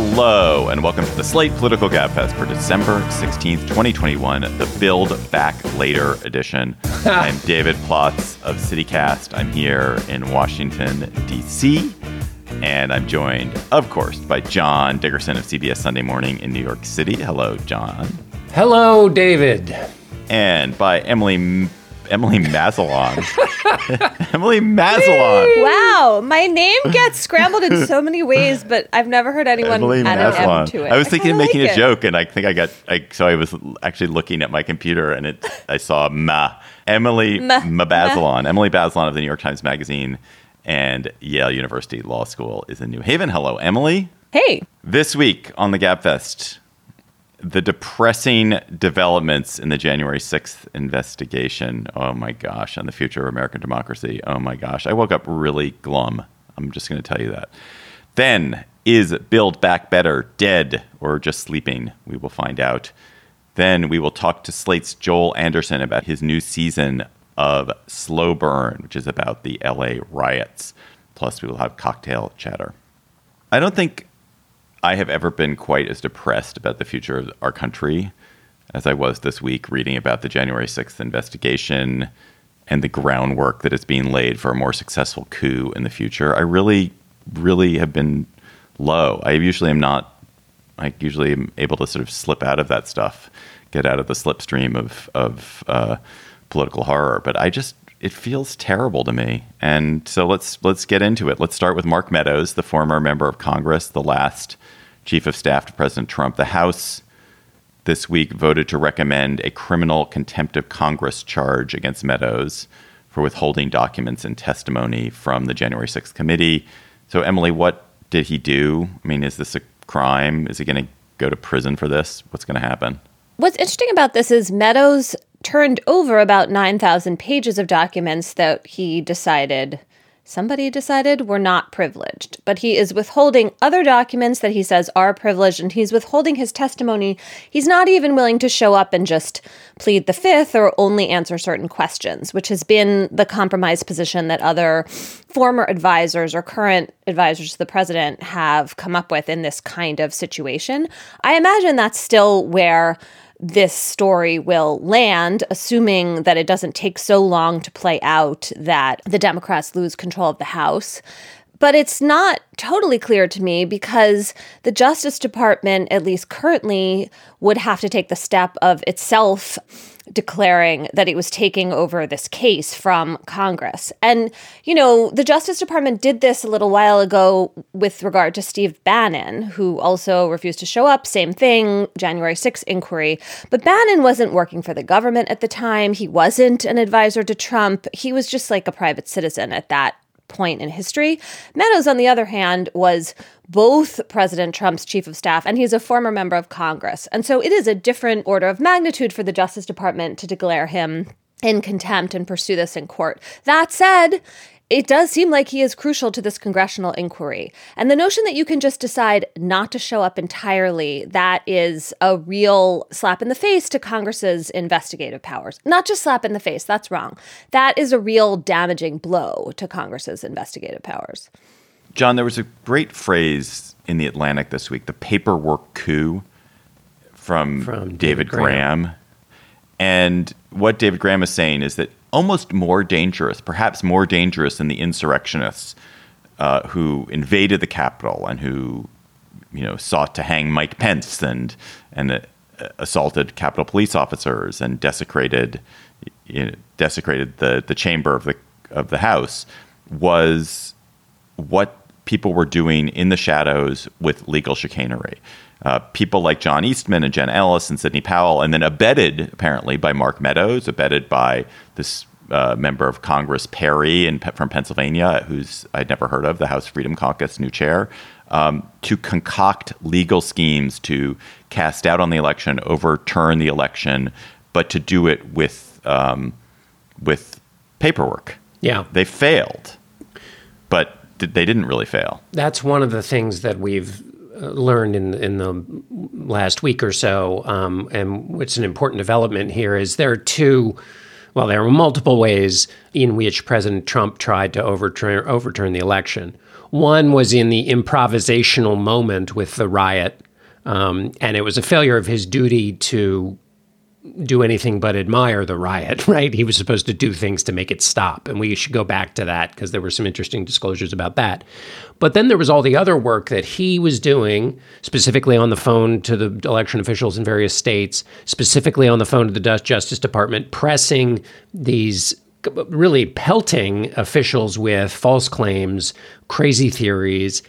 Hello, and welcome to the Slate Political Gabfest for December 16th, 2021, the Build Back Later edition. I'm David Plotz of CityCast. I'm here in Washington, D.C., and I'm joined, of course, by John Dickerson of CBS Sunday Morning in New York City. Hello, John. Hello, David. And by Emily Emily Mazelon. Emily Mazelon. Wow, my name gets scrambled in so many ways, but I've never heard anyone Emily add an M to it. I was thinking of kinda making like a it. joke, and I think I got. I, so I was actually looking at my computer, and it. I saw Ma Emily Ma- Mabazelon, Emily Bazelon of the New York Times Magazine, and Yale University Law School is in New Haven. Hello, Emily. Hey, This week on the Gabfest, the depressing developments in the January 6th investigation. Oh my gosh, on the future of American democracy. Oh my gosh. I woke up really glum. I'm just going to tell you that. Then, is Build Back Better dead or just sleeping? We will find out. Then we will talk to Slate's Joel Anderson about his new season of Slow Burn, which is about the LA riots. Plus, we will have cocktail chatter. I don't think I have ever been quite as depressed about the future of our country as I was this week reading about the January 6th investigation and the groundwork that is being laid for a more successful coup in the future. I really, really have been low. I usually am not, I usually am able to sort of slip out of that stuff, get out of the slipstream of, of uh, political horror. But I just, it feels terrible to me. And so let's let's get into it. Let's start with Mark Meadows, the former member of Congress, the last chief of staff to President Trump. The House this week voted to recommend a criminal contempt of Congress charge against Meadows for withholding documents and testimony from the January 6th committee. So Emily, what did he do? I mean, is this a crime? Is he going to go to prison for this? What's going to happen? what's interesting about this is Meadows turned over about 9,000 pages of documents that he decided, somebody decided were not privileged. But he is withholding other documents that he says are privileged, and he's withholding his testimony. He's not even willing to show up and just plead the fifth or only answer certain questions, which has been the compromise position that other former advisors or current advisors to the president have come up with in this kind of situation. I imagine that's still where this story will land, assuming that it doesn't take so long to play out that the Democrats lose control of the House. But it's not totally clear to me because the Justice Department, at least currently, would have to take the step of itself declaring that it was taking over this case from Congress. And, you know, the Justice Department did this a little while ago with regard to Steve Bannon, who also refused to show up. Same thing, January 6th inquiry. But Bannon wasn't working for the government at the time. He wasn't an advisor to Trump. He was just like a private citizen at that point in history. Meadows, on the other hand, was both President Trump's chief of staff and he's a former member of Congress. And so it is a different order of magnitude for the Justice Department to declare him in contempt and pursue this in court. That said, it does seem like he is crucial to this congressional inquiry. And the notion that you can just decide not to show up entirely, that is a real slap in the face to Congress's investigative powers. Not just slap in the face, that's wrong. That is a real damaging blow to Congress's investigative powers. John, there was a great phrase in the Atlantic this week, the paperwork coup from, From David, David Graham. Graham. And what David Graham is saying is that almost more dangerous, perhaps more dangerous than the insurrectionists uh, who invaded the Capitol and who, you know, sought to hang Mike Pence and and uh, assaulted Capitol police officers and desecrated you know, desecrated the the chamber of the of the House was what people were doing in the shadows with legal chicanery. Uh, people like John Eastman and Jenna Ellis and Sidney Powell, and then abetted apparently by Mark Meadows, abetted by this uh, member of Congress Perry in, from Pennsylvania, who's I'd never heard of, the House Freedom Caucus new chair, um, to concoct legal schemes to cast doubt on the election, overturn the election, but to do it with um, with paperwork. Yeah, they failed, but they didn't really fail. That's one of the things that we've learned in in the last week or so, um, and what's an important development here is there are two. Well, there are multiple ways in which President Trump tried to overturn overturn the election. One was in the improvisational moment with the riot, um, and it was a failure of his duty to do anything but admire the riot, right? He was supposed to do things to make it stop. And we should go back to that because there were some interesting disclosures about that. But then there was all the other work that he was doing, specifically on the phone to the election officials in various states, specifically on the phone to the Justice Department, pressing these really pelting officials with false claims, crazy theories,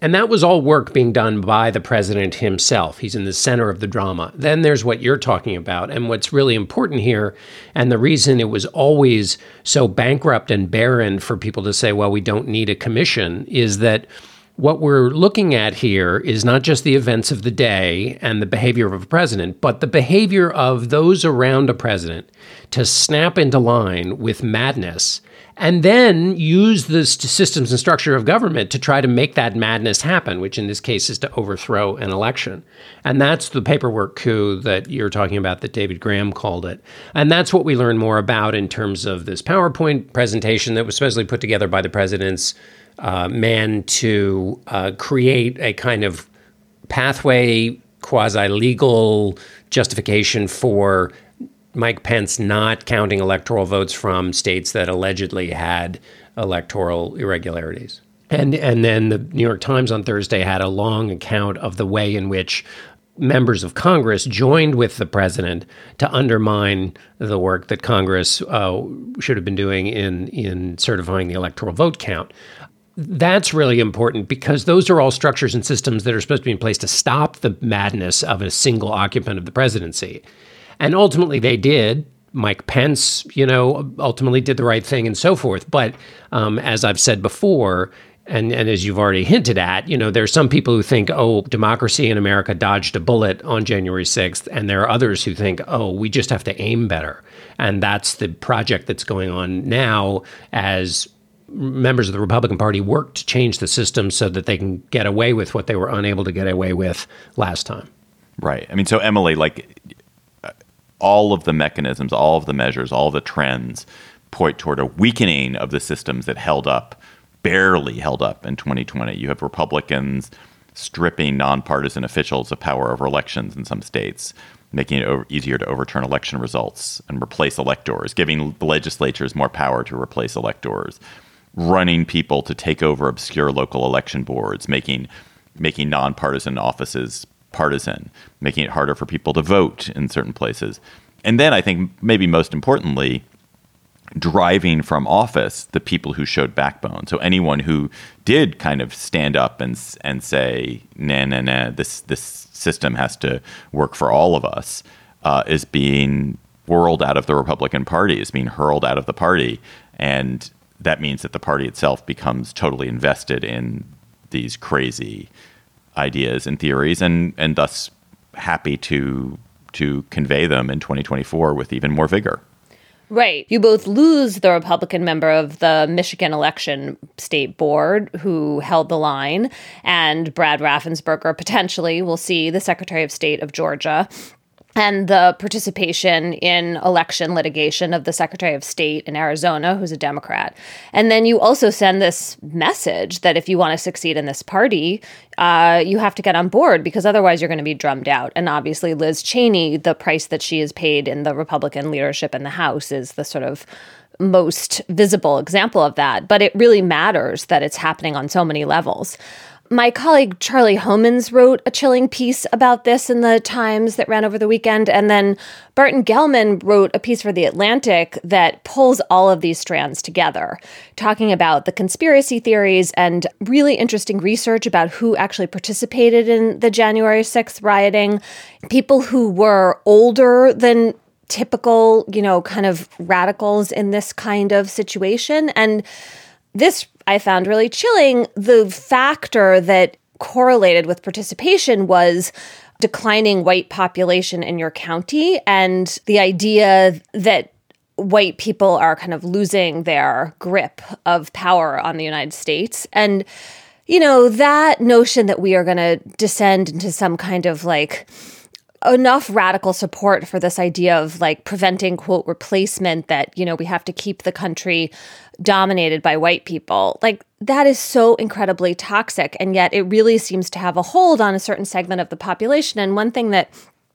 and that was all work being done by the president himself. He's in the center of the drama. Then there's what you're talking about. And what's really important here, and the reason it was always so bankrupt and barren for people to say, well, we don't need a commission, is that what we're looking at here is not just the events of the day and the behavior of a president, but the behavior of those around a president to snap into line with madness and then use the systems and structure of government to try to make that madness happen, which in this case is to overthrow an election. And that's the paperwork coup that you're talking about that David Graham called it. And that's what we learn more about in terms of this PowerPoint presentation that was supposedly put together by the president's uh, man to uh, create a kind of pathway, quasi legal justification for Mike Pence not counting electoral votes from states that allegedly had electoral irregularities. And and then the New York Times on Thursday had a long account of the way in which members of Congress joined with the president to undermine the work that Congress uh, should have been doing in in certifying the electoral vote count. That's really important because those are all structures and systems that are supposed to be in place to stop the madness of a single occupant of the presidency. And ultimately, they did. Mike Pence, you know, ultimately did the right thing and so forth. But um, as I've said before, and, and as you've already hinted at, you know, there are some people who think, oh, democracy in America dodged a bullet on January 6th. And there are others who think, oh, we just have to aim better. And that's the project that's going on now as members of the Republican Party work to change the system so that they can get away with what they were unable to get away with last time. Right. I mean, so Emily, like all of the mechanisms, all of the measures, all of the trends point toward a weakening of the systems that held up, barely held up in 2020. You have Republicans stripping nonpartisan officials of power over elections in some states, making it easier to overturn election results and replace electors, giving legislatures more power to replace electors, running people to take over obscure local election boards, making making nonpartisan offices partisan, making it harder for people to vote in certain places. And then I think maybe most importantly, driving from office the people who showed backbone. So anyone who did kind of stand up and and say, "Nah, nah, nah, this this system has to work for all of us," uh, is being whirled out of the Republican Party, is being hurled out of the party, and that means that the party itself becomes totally invested in these crazy ideas and theories, and and thus happy to to convey them in 2024 with even more vigor. Right. You both lose the Republican member of the Michigan election state board who held the line, and Brad Raffensperger potentially will see the Secretary of State of Georgia and the participation in election litigation of the Secretary of State in Arizona, who's a Democrat. And then you also send this message that if you want to succeed in this party, uh, you have to get on board because otherwise you're going to be drummed out. And obviously, Liz Cheney, the price that she is paid in the Republican leadership in the House is the sort of most visible example of that. But it really matters that it's happening on so many levels. My colleague Charlie Homans wrote a chilling piece about this in the Times that ran over the weekend. And then Barton Gellman wrote a piece for The Atlantic that pulls all of these strands together, talking about the conspiracy theories and really interesting research about who actually participated in the January 6th rioting, people who were older than typical, you know, kind of radicals in this kind of situation. And this I found really chilling. The factor that correlated with participation was declining white population in your county and the idea that white people are kind of losing their grip of power on the United States. And, you know, that notion that we are going to descend into some kind of like, enough radical support for this idea of like preventing quote replacement that you know we have to keep the country dominated by white people. Like that is so incredibly toxic and yet it really seems to have a hold on a certain segment of the population. And one thing that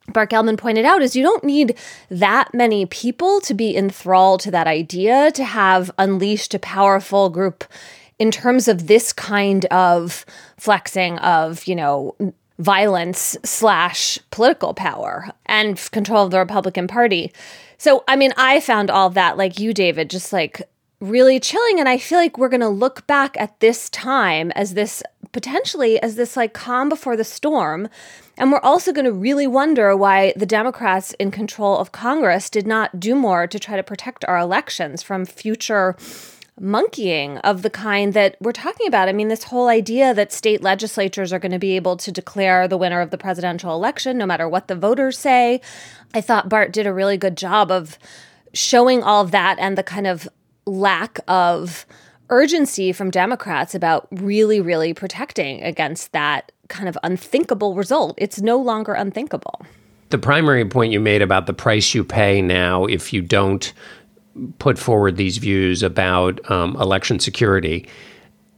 Bart Gellman pointed out is you don't need that many people to be enthralled to that idea to have unleashed a powerful group in terms of this kind of flexing of, you know, violence slash political power and control of the Republican Party. So, I mean, I found all that, like you, David, just like really chilling. And I feel like we're going to look back at this time as this potentially as this like calm before the storm. And we're also going to really wonder why the Democrats in control of Congress did not do more to try to protect our elections from future monkeying of the kind that we're talking about. I mean, this whole idea that state legislatures are going to be able to declare the winner of the presidential election no matter what the voters say. I thought Bart did a really good job of showing all of that and the kind of lack of urgency from Democrats about really, really protecting against that kind of unthinkable result. It's no longer unthinkable. The primary point you made about the price you pay now if you don't put forward these views about um, election security.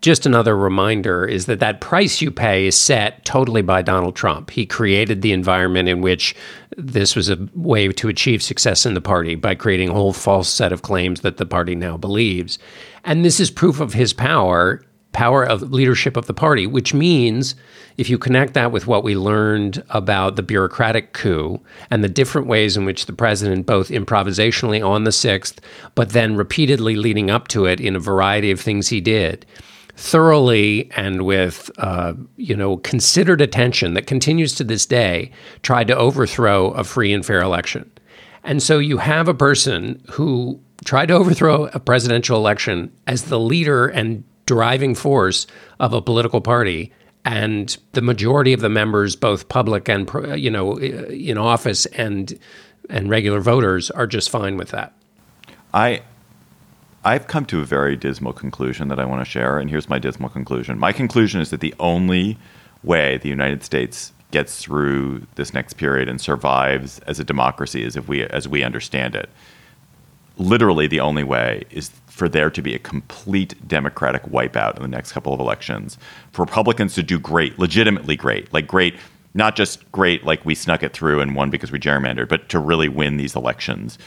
Just another reminder is that that price you pay is set totally by Donald Trump. He created the environment in which this was a way to achieve success in the party by creating a whole false set of claims that the party now believes. And this is proof of his power power of leadership of the party, which means if you connect that with what we learned about the bureaucratic coup and the different ways in which the president, both improvisationally on the 6th, but then repeatedly leading up to it in a variety of things he did, thoroughly and with uh, you know considered attention that continues to this day tried to overthrow a free and fair election. And so you have a person who tried to overthrow a presidential election as the leader and driving force of a political party and the majority of the members both public and you know in office and and regular voters are just fine with that. I i've come to a very dismal conclusion that i want to share and here's my dismal conclusion. My conclusion is that the only way the united states gets through this next period and survives as a democracy is if we as we understand it. Literally the only way is for there to be a complete Democratic wipeout in the next couple of elections, for Republicans to do great, legitimately great, like great, not just great, like we snuck it through and won because we gerrymandered, but to really win these elections,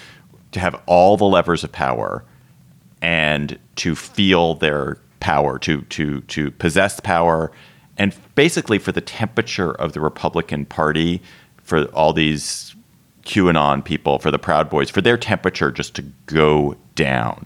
to have all the levers of power and to feel their power, to to to possess power, and basically for the temperature of the Republican Party, for all these QAnon people, for the Proud Boys, for their temperature just to go down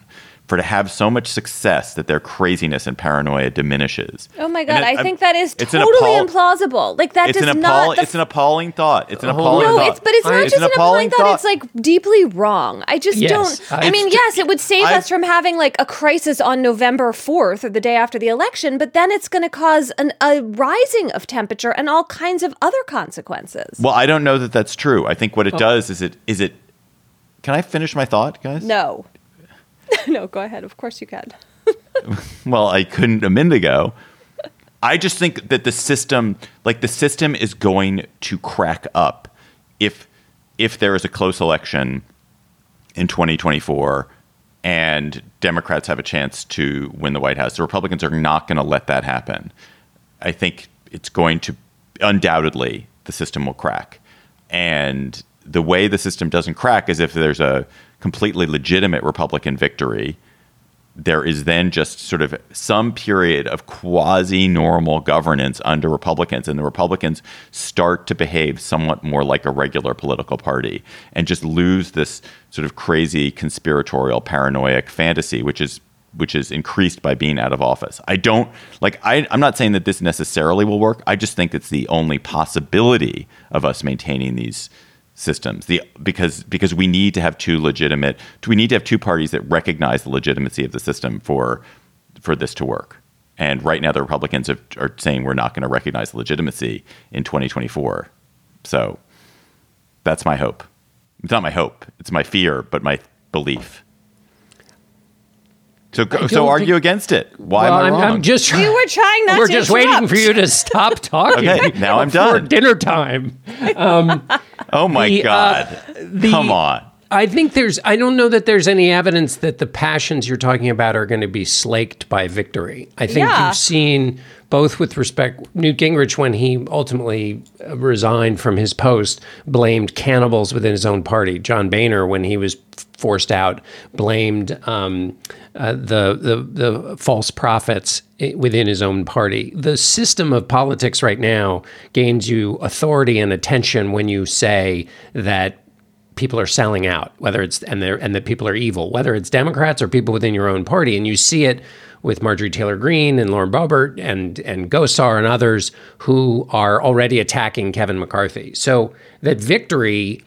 for to have so much success that their craziness and paranoia diminishes. Oh my god, I think that is totally appall- implausible. Like that it's does an not. It's an appalling thought. It's an appalling no, thought. it's but it's not just an appalling, thought. thought. It's like deeply wrong. I just yes, don't. I, I mean, yes, it would save I've, us from having like a crisis on November fourth or the day after the election, but then it's going to cause an, a rising of temperature and all kinds of other consequences. Well, I don't know that that's true. I think what it oh. does is it is it. Can I finish my thought, guys? No. no, go ahead. Of course you can. well, I couldn't a minute ago. I just think that the system, like the system, is going to crack up if if there is a close election in 2024 and Democrats have a chance to win the White House. The Republicans are not going to let that happen. I think it's going to undoubtedly the system will crack, and the way the system doesn't crack is if there's a completely legitimate Republican victory, there is then just sort of some period of quasi normal governance under Republicans, and the Republicans start to behave somewhat more like a regular political party and just lose this sort of crazy conspiratorial paranoid fantasy, which is which is increased by being out of office. I don't like I, I'm not saying that this necessarily will work. I just think it's the only possibility of us maintaining these systems. The because because we need to have two legitimate. We need to have two parties that recognize the legitimacy of the system for for this to work. And right now, the Republicans are saying we're not going to recognize the legitimacy in 2024. So that's my hope. It's not my hope. It's my fear, but my belief. So, so argue think, against it. Why well, am I I'm, wrong? I'm just. We were trying not we're to. just interrupt. waiting for you to stop talking. okay, now I'm done. dinner time. Um, oh my the, uh, god! Uh, the, Come on. I think there's. I don't know that there's any evidence that the passions you're talking about are going to be slaked by victory. I think Yeah. you've seen both with respect Newt Gingrich when he ultimately uh, resigned from his post blamed cannibals within his own party. John Boehner when he was forced out blamed um, uh, the, the the false prophets within his own party. The system of politics right now gains you authority and attention when you say that people are selling out, whether it's and they're and that people are evil, whether it's Democrats or people within your own party, and you see it with Marjorie Taylor Greene and Lauren Boebert and and Gosar and others who are already attacking Kevin McCarthy. So that victory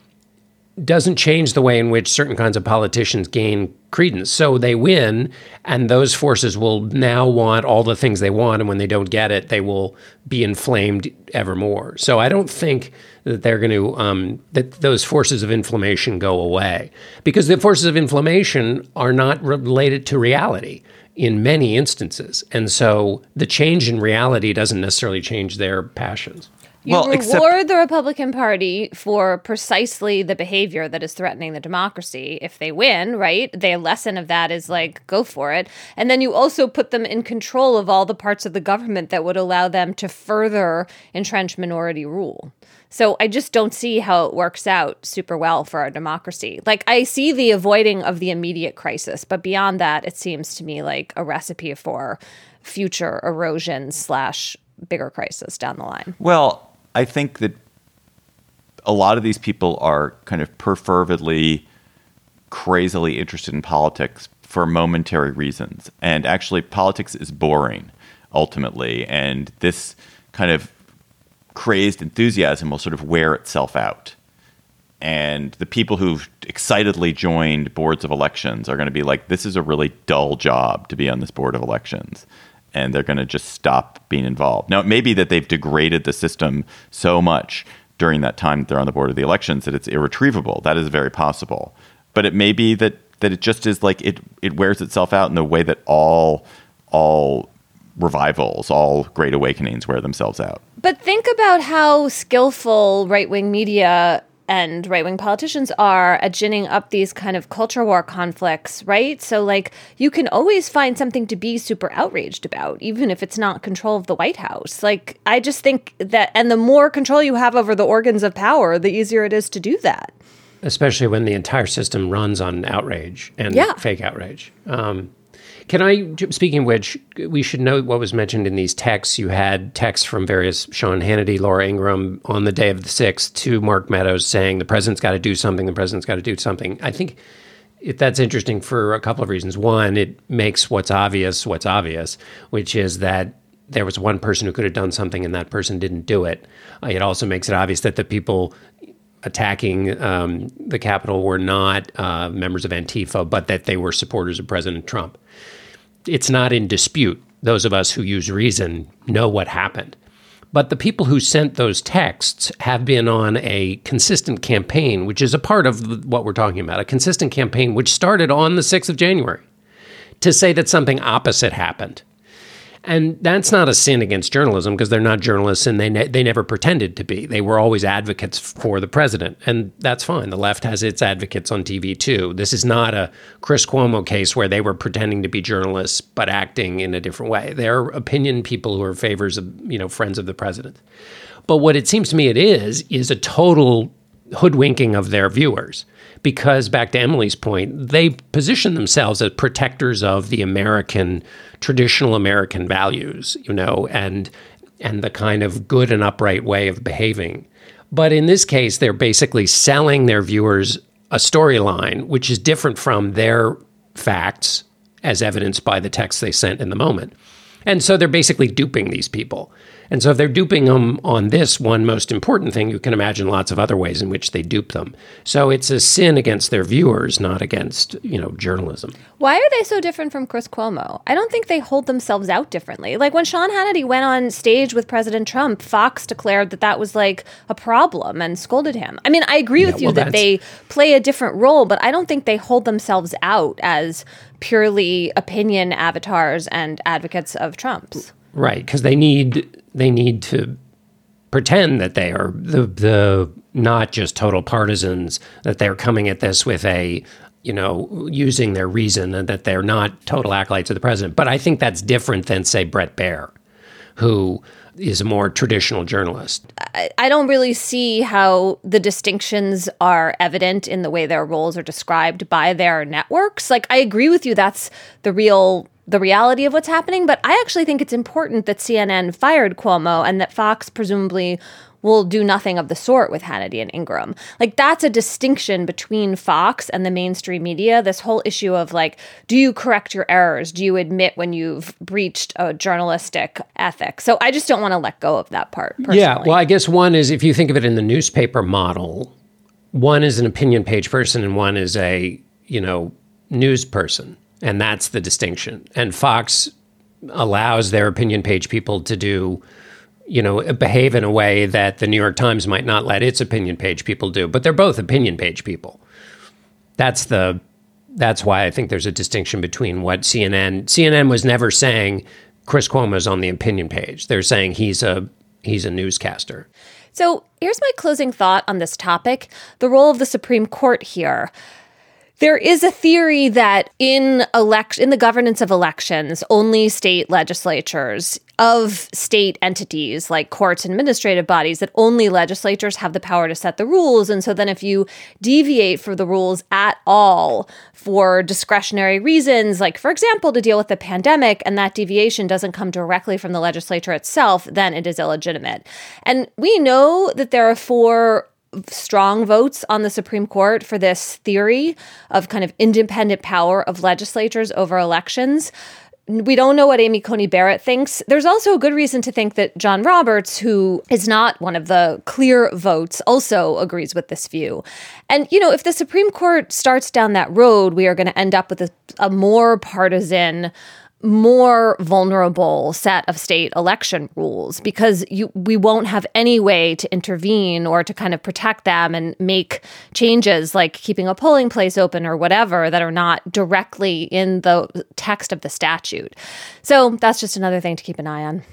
doesn't change the way in which certain kinds of politicians gain credence. So they win, and those forces will now want all the things they want, and when they don't get it, they will be inflamed ever more. So I don't think that they're going to um, that those forces of inflammation go away because the forces of inflammation are not related to reality in many instances, and so the change in reality doesn't necessarily change their passions. You Well, reward except- the Republican Party for precisely the behavior that is threatening the democracy. If they win, right, their lesson of that is like, go for it. And then you also put them in control of all the parts of the government that would allow them to further entrench minority rule. So I just don't see how it works out super well for our democracy. Like I see the avoiding of the immediate crisis, but beyond that, it seems to me like a recipe for future erosion slash bigger crisis down the line. Well, I think that a lot of these people are kind of perfervidly, crazily interested in politics for momentary reasons. And actually, politics is boring ultimately. And this kind of crazed enthusiasm will sort of wear itself out. And the people who've excitedly joined boards of elections are going to be like, this is a really dull job to be on this board of elections. And they're going to just stop being involved. Now, it may be that they've degraded the system so much during that time that they're on the board of the elections that it's irretrievable. That is very possible. But it may be that, that it just is like it, it wears itself out in the way that all all revivals, all great awakenings wear themselves out. But think about how skillful right wing media and right wing politicians are at ginning up these kind of culture war conflicts, right? So, like, you can always find something to be super outraged about, even if it's not control of the White House. Like, I just think that, and the more control you have over the organs of power, the easier it is to do that. especially when the entire system runs on outrage and Yeah. fake outrage. Um, can I, speaking of which, we should note what was mentioned in these texts. You had texts from various Sean Hannity, Laura Ingraham on the day of the 6th to Mark Meadows saying the president's got to do something, the president's got to do something. I think it, that's interesting for a couple of reasons. One, it makes what's obvious what's obvious, which is that there was one person who could have done something and that person didn't do it. Uh, it also makes it obvious that the people attacking um, the Capitol were not uh, members of Antifa, but that they were supporters of President Trump. It's not in dispute. Those of us who use reason know what happened. But the people who sent those texts have been on a consistent campaign, which is a part of what we're talking about, a consistent campaign which started on the 6th of January to say that something opposite happened. And that's not a sin against journalism because they're not journalists and they ne- they never pretended to be. They were always advocates for the president, and that's fine. The left has its advocates on TV too. This is not a Chris Cuomo case where they were pretending to be journalists but acting in a different way. They're opinion people who are favors of you know friends of the president. But what it seems to me it is is a total hoodwinking of their viewers because back to Emily's point, they position themselves as protectors of the American traditional American values, you know, and and the kind of good and upright way of behaving. But in this case, they're basically selling their viewers a storyline which is different from their facts as evidenced by the text they sent in the moment. And so they're basically duping these people. And so if they're duping them on this one most important thing, you can imagine lots of other ways in which they dupe them. So it's a sin against their viewers, not against, you know, journalism. Why are they so different from Chris Cuomo? I don't think they hold themselves out differently. Like when Sean Hannity went on stage with President Trump, Fox declared that that was like a problem and scolded him. I mean, I agree yeah, with you well, that they play a different role, but I don't think they hold themselves out as purely opinion avatars and advocates of Trump's. Right, because they need they need to pretend that they are the the not just total partisans that they're coming at this with a you know using their reason and that they're not total acolytes of the president. But I think that's different than say Bret Baier, who is a more traditional journalist. I, I don't really see how the distinctions are evident in the way their roles are described by their networks. Like I agree with you that's the real the reality of what's happening, but I actually think it's important that CNN fired Cuomo and that Fox presumably will do nothing of the sort with Hannity and Ingraham. Like that's a distinction between Fox and the mainstream media. This whole issue of like, do you correct your errors? Do you admit when you've breached a journalistic ethic? So I just don't want to let go of that part. Personally. Yeah. Well, I guess one is if you think of it in the newspaper model, one is an opinion page person and one is a, you know, news person. And that's the distinction. And Fox allows their opinion page people to do, you know, behave in a way that the New York Times might not let its opinion page people do. But they're both opinion page people. That's the that's why I think there's a distinction between what CNN CNN was never saying Chris Cuomo's on the opinion page. They're saying he's a he's a newscaster. So here's my closing thought on this topic: the role of the Supreme Court here. There is a theory that in elect in the governance of elections, only state legislatures of state entities like courts and administrative bodies that only legislatures have the power to set the rules. And so then if you deviate from the rules at all for discretionary reasons like for example to deal with the pandemic and that deviation doesn't come directly from the legislature itself then it is illegitimate. And we know that there are four strong votes on the Supreme Court for this theory of kind of independent power of legislatures over elections. We don't know what Amy Coney Barrett thinks. There's also a good reason to think that John Roberts, who is not one of the clear votes, also agrees with this view. And, you know, if the Supreme Court starts down that road, we are going to end up with a, a more partisan more vulnerable set of state election rules because you we won't have any way to intervene or to kind of protect them and make changes like keeping a polling place open or whatever that are not directly in the text of the statute. So that's just another thing to keep an eye on.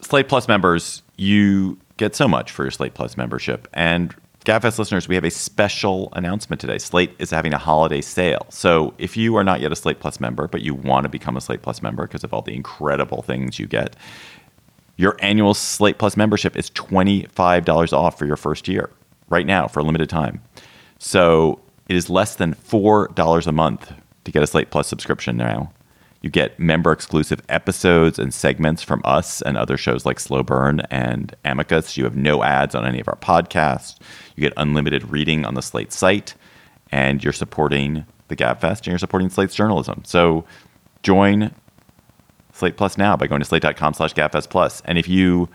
Slate Plus members, you get so much for your Slate Plus membership and GabFest listeners, we have a special announcement today. Slate is having a holiday sale. So if you are not yet a Slate Plus member, but you want to become a Slate Plus member because of all the incredible things you get, your annual Slate Plus membership is $25 off for your first year right now for a limited time. So it is less than $4 a month to get a Slate Plus subscription now. You get member exclusive episodes and segments from us and other shows like Slow Burn and Amicus. You have no ads on any of our podcasts. You get unlimited reading on the Slate site, and you're supporting the GabFest and you're supporting Slate's journalism. So join Slate Plus now by going to slate.com slash GabFest Plus. And if you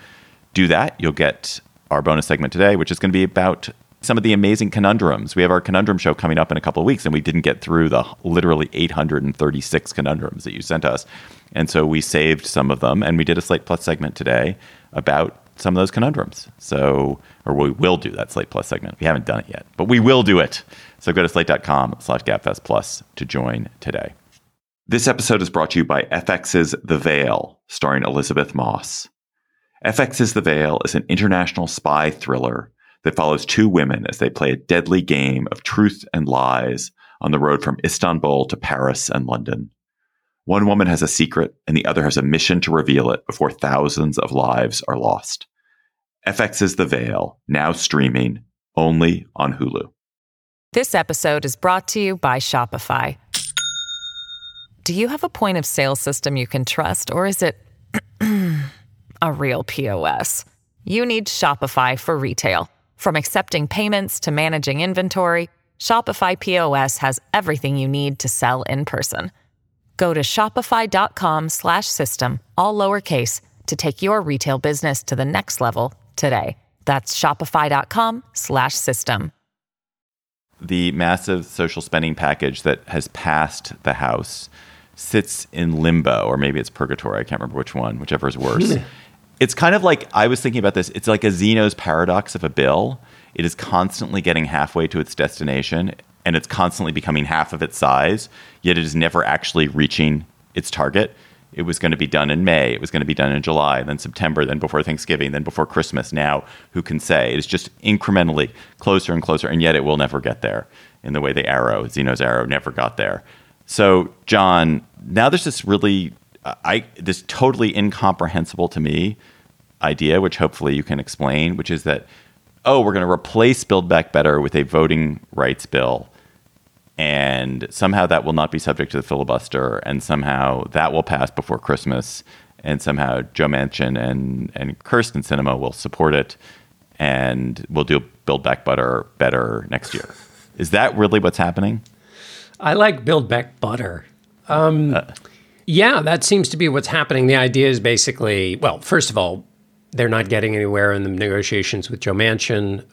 do that, you'll get our bonus segment today, which is going to be about some of the amazing conundrums. We have our conundrum show coming up in a couple of weeks, and we didn't get through the literally 836 conundrums that you sent us. And so we saved some of them, and we did a Slate Plus segment today about some of those conundrums. So, or we will do that Slate Plus segment. We haven't done it yet, but we will do it. So go to slate.com slash gabfest plus to join today. This episode is brought to you by FX's The Veil, starring Elisabeth Moss. FX's The Veil is an international spy thriller that follows two women as they play a deadly game of truth and lies on the road from Istanbul to Paris and London. One woman has a secret, and the other has a mission to reveal it before thousands of lives are lost. FX's The Veil, now streaming only on Hulu. This episode is brought to you by Shopify. Do you have a point of sale system you can trust, or is it a real POS? You need Shopify for retail. From accepting payments to managing inventory, Shopify POS has everything you need to sell in person. Go to shopify.com slash system, all lowercase, to take your retail business to the next level today. That's shopify.com slash system. The massive social spending package that has passed the House sits in limbo, or maybe it's purgatory. I can't remember which one, whichever is worse. it's kind of like I was thinking about this. It's like a Zeno's paradox of a bill. It is constantly getting halfway to its destination and it's constantly becoming half of its size, yet it is never actually reaching its target. It was going to be done in May, it was going to be done in July, then September, then before Thanksgiving, then before Christmas. Now, who can say? It's just incrementally closer and closer, and yet it will never get there in the way the arrow, Zeno's arrow, never got there. So, John, now there's this really, uh, I this totally incomprehensible to me idea, which hopefully you can explain, which is that, oh, we're going to replace Build Back Better with a voting rights bill and somehow that will not be subject to the filibuster, and somehow that will pass before Christmas, and somehow Joe Manchin and and Kyrsten Sinema will support it, and we'll do Build Back Butter better next year. Is that really what's happening? I like Build Back Butter. Um, uh, yeah, that seems to be what's happening. The idea is basically, well, first of all, they're not getting anywhere in the negotiations with Joe Manchin.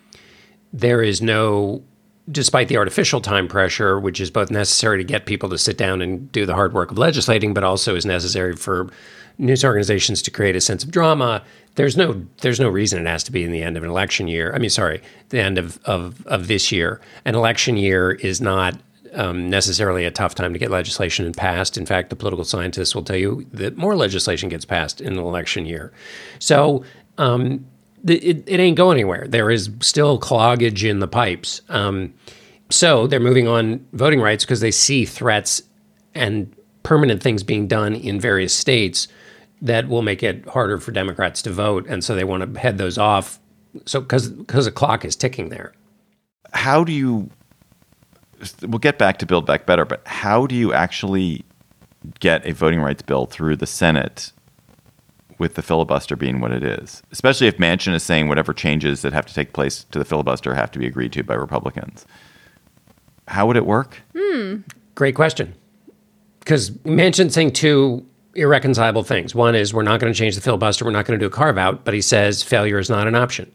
There is no despite the artificial time pressure, which is both necessary to get people to sit down and do the hard work of legislating, but also is necessary for news organizations to create a sense of drama. There's no there's no reason it has to be in the end of an election year. I mean, sorry, the end of of, of this year. An election year is not um, necessarily a tough time to get legislation passed. In fact, the political scientists will tell you that more legislation gets passed in an election year. So um, it, it ain't going anywhere. There is still cloggage in the pipes. Um, so they're moving on voting rights because they see threats and permanent things being done in various states that will make it harder for Democrats to vote, and so they want to head those off. So because because the clock is ticking there. How do you? We'll get back to Build Back Better, but how do you actually get a voting rights bill through the Senate with the filibuster being what it is, especially if Manchin is saying whatever changes that have to take place to the filibuster have to be agreed to by Republicans. How would it work? Hmm. Great question. Because Manchin's saying two irreconcilable things. One is we're not going to change the filibuster, we're not going to do a carve out, but he says failure is not an option.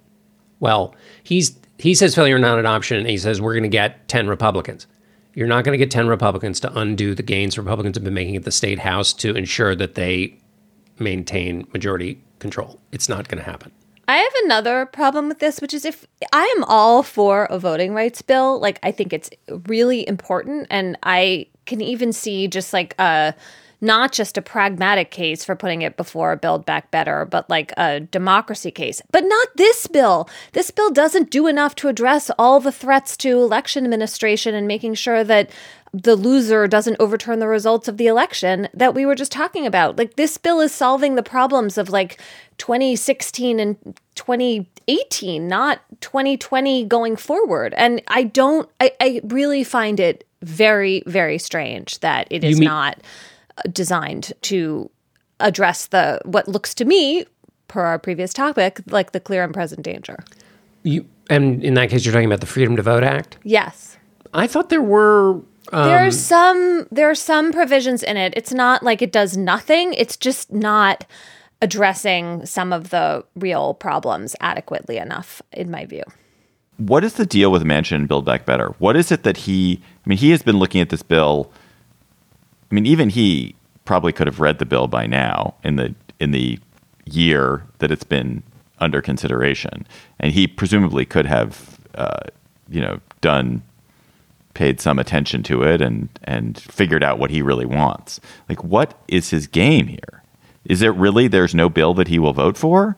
Well, he's he says failure is not an option, and he says we're going to get 10 Republicans. You're not going to get 10 Republicans to undo the gains Republicans have been making at the state house to ensure that they maintain majority control. It's not going to happen. I have another problem with this, which is if I am all for a voting rights bill, like I think it's really important, and I can even see just like a not just a pragmatic case for putting it before Build Back Better, but like a democracy case. But not this bill. This bill doesn't do enough to address all the threats to election administration and making sure that the loser doesn't overturn the results of the election that we were just talking about. Like this bill is solving the problems of like 2016 and 2018, not 2020 going forward. And I don't, I, I really find it very, very strange that it is mean- not uh, designed to address the what looks to me per our previous topic like the clear and present danger you and in that case you're talking about the freedom to vote act yes i thought there were um, there are some there are some provisions in it. It's not like it does nothing. It's just not addressing some of the real problems adequately enough in my view. What is the deal with Manchin and build back better? What is it that he i mean he has been looking at this bill. I mean, even he probably could have read the bill by now in the in the year that it's been under consideration, and he presumably could have, uh, you know, done paid some attention to it and and figured out what he really wants. Like, what is his game here? Is it really there's no bill that he will vote for?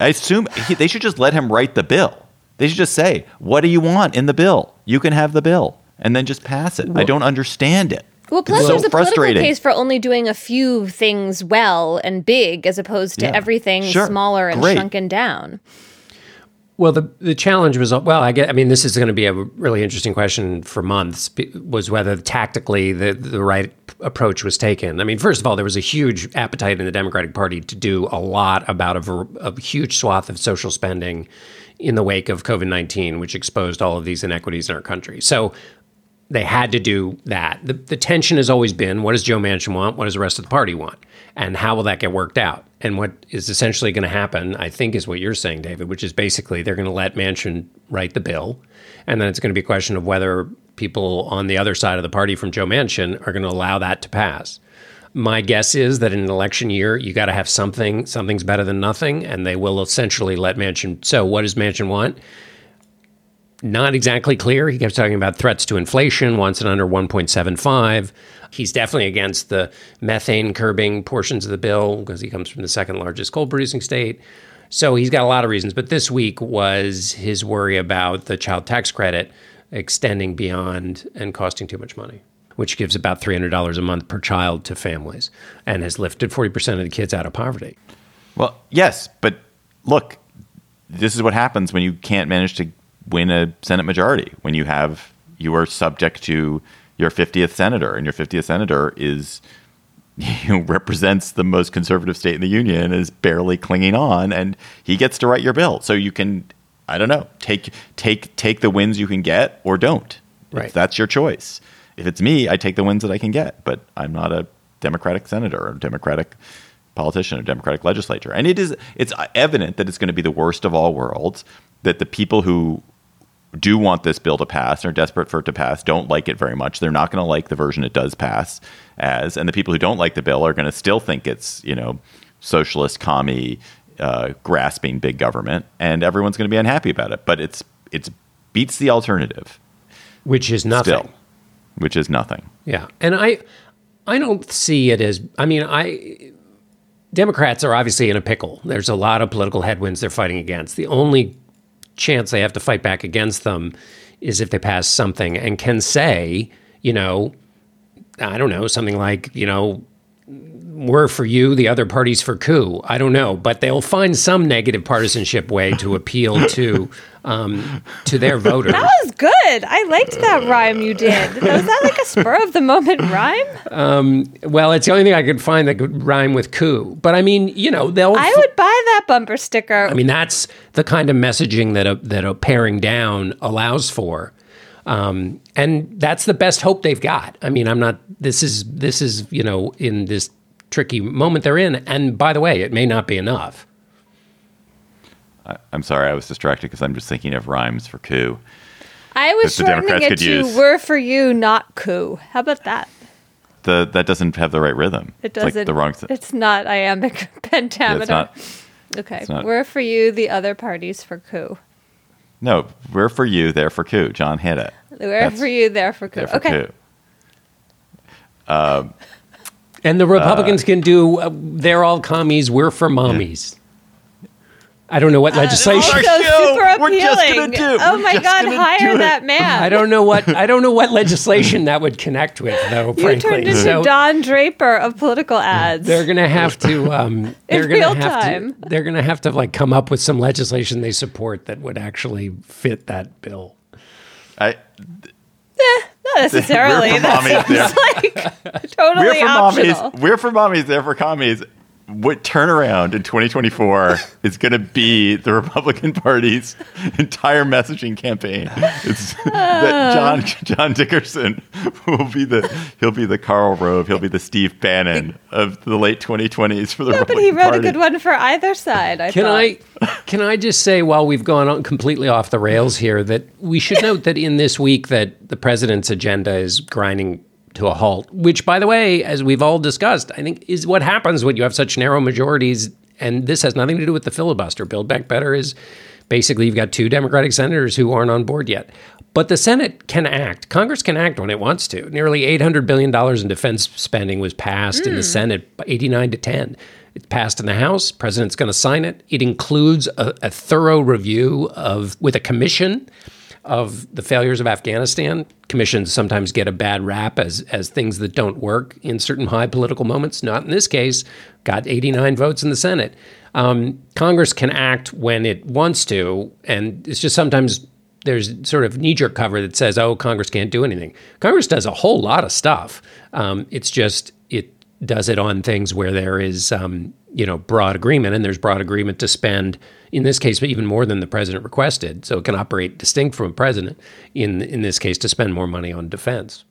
I assume he, they should just let him write the bill. They should just say, "What do you want in the bill? You can have the bill," and then just pass it. Well, I don't understand it. Well, plus there's a political case for only doing a few things well and big, as opposed to yeah. everything sure. smaller and Great. shrunken down. Well, the the challenge was well. I get. I mean, this is going to be a really interesting question for months. Was whether tactically the the right approach was taken. I mean, first of all, there was a huge appetite in the Democratic Party to do a lot about a, a huge swath of social spending in the wake of COVID nineteen, which exposed all of these inequities in our country. So they had to do that. The, the tension has always been what does Joe Manchin want? What does the rest of the party want? And how will that get worked out? And what is essentially going to happen, I think, is what you're saying, David, which is basically they're going to let Manchin write the bill. And then it's going to be a question of whether people on the other side of the party from Joe Manchin are going to allow that to pass. My guess is that in an election year, you got to have something, something's better than nothing, and they will essentially let Manchin. So, what does Manchin want? Not exactly clear. He kept talking about threats to inflation, wants it under 1.75. He's definitely against the methane curbing portions of the bill because he comes from the second largest coal producing state. So he's got a lot of reasons. But this week was his worry about the child tax credit extending beyond and costing too much money, which gives about $300 a month per child to families and has lifted 40% of the kids out of poverty. Well, yes, but look, this is what happens when you can't manage to win a Senate majority when you have you are subject to your 50th senator, and your 50th senator is you know, represents the most conservative state in the union is barely clinging on, and he gets to write your bill. So you can, I don't know, take take take the wins you can get or don't. Right. If that's your choice. If it's me, I take the wins that I can get, but I'm not a Democratic senator or Democratic politician or Democratic legislature. And it is it's evident that it's going to be the worst of all worlds. That the people who do want this bill to pass and are desperate for it to pass don't like it very much. They're not going to like the version it does pass as, and the people who don't like the bill are going to still think it's you know socialist, commie, uh, grasping big government, and everyone's going to be unhappy about it. But it's it's beats the alternative, which is nothing. Still, which is nothing. Yeah, and I I don't see it as. I mean, I Democrats are obviously in a pickle. There's a lot of political headwinds they're fighting against. The only chance they have to fight back against them is if they pass something and can say, you know, I don't know, something like, you know, we're for you, the other party's for coup. I don't know, but they'll find some negative partisanship way to appeal to um, to their voters. That was good. I liked that rhyme you did. Was that like a spur of the moment rhyme? Um, well, it's the only thing I could find that could rhyme with coup. But I mean, you know, they'll. I would buy that bumper sticker. I mean, that's the kind of messaging that a, that a paring down allows for. Um, and that's the best hope they've got. I mean, I'm not. This is this is you know in this tricky moment they're in. And by the way, it may not be enough. I, am sorry, I was distracted because I'm just thinking of rhymes for coup. I was shortening it to use. "We're for you, not coup." How about that? The that doesn't have the right rhythm. It doesn't. It's like the wrong. Th- it's not iambic pentameter. It's not. Okay, it's not, we're for you. The other parties for coup. No, we're for you. They're for coup. John hit it. We're That's, for you. They're for coup. They're for okay. Coup. Um, and the Republicans uh, can do. Uh, they're all commies. We're for mommies. I don't know what legislation. Uh, so super appealing. oh my God! Hire that man. I don't know what I don't know what legislation that would connect with, though. You frankly, turned into so, Don Draper of political ads. They're going to have to. Um, they're going to have time. to. They're going to have to like come up with some legislation they support that would actually fit that bill. I. Eh, not necessarily. We're for mommies, like totally we're for optional. Mommies, we're for mommies, they're for commies what turnaround in 2024 is going to be the Republican Party's entire messaging campaign. It's that John uh. John Dickerson will be the he'll be the Karl Rove, he'll be the Steve Bannon of the late 2020s for the yeah, Republican but he wrote Party. a good one for either side. I can thought. I can I just say while we've gone on completely off the rails here that we should note that in this week that the president's agenda is grinding to a halt, which, by the way, as we've all discussed, I think is what happens when you have such narrow majorities. And this has nothing to do with the filibuster. Build Back Better is basically you've got two Democratic senators who aren't on board yet. But the Senate can act. Congress can act when it wants to. Nearly $800 billion in defense spending was passed mm. in the hmm. Senate, 89 to 10. It's passed in the House. President's going to sign it. It includes a, a thorough review of with a commission of the failures of Afghanistan. Commissions sometimes get a bad rap as as things that don't work in certain high political moments. Not in this case. Got 89 votes in the Senate. Um, Congress can act when it wants to, and it's just sometimes there's sort of knee jerk cover that says, "Oh, Congress can't do anything." Congress does a whole lot of stuff. Um, it's just does it on things where there is, um, you know, broad agreement, and there's broad agreement to spend, in this case, even more than the president requested. So it can operate distinct from a president, in in this case, to spend more money on defense.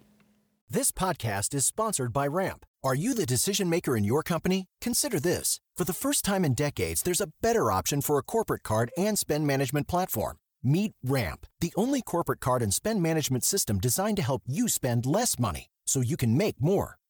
This podcast is sponsored by Ramp. Are you the decision maker in your company? Consider this: for the first time in decades, there's a better option for a corporate card and spend management platform. Meet Ramp, the only corporate card and spend management system designed to help you spend less money so you can make more.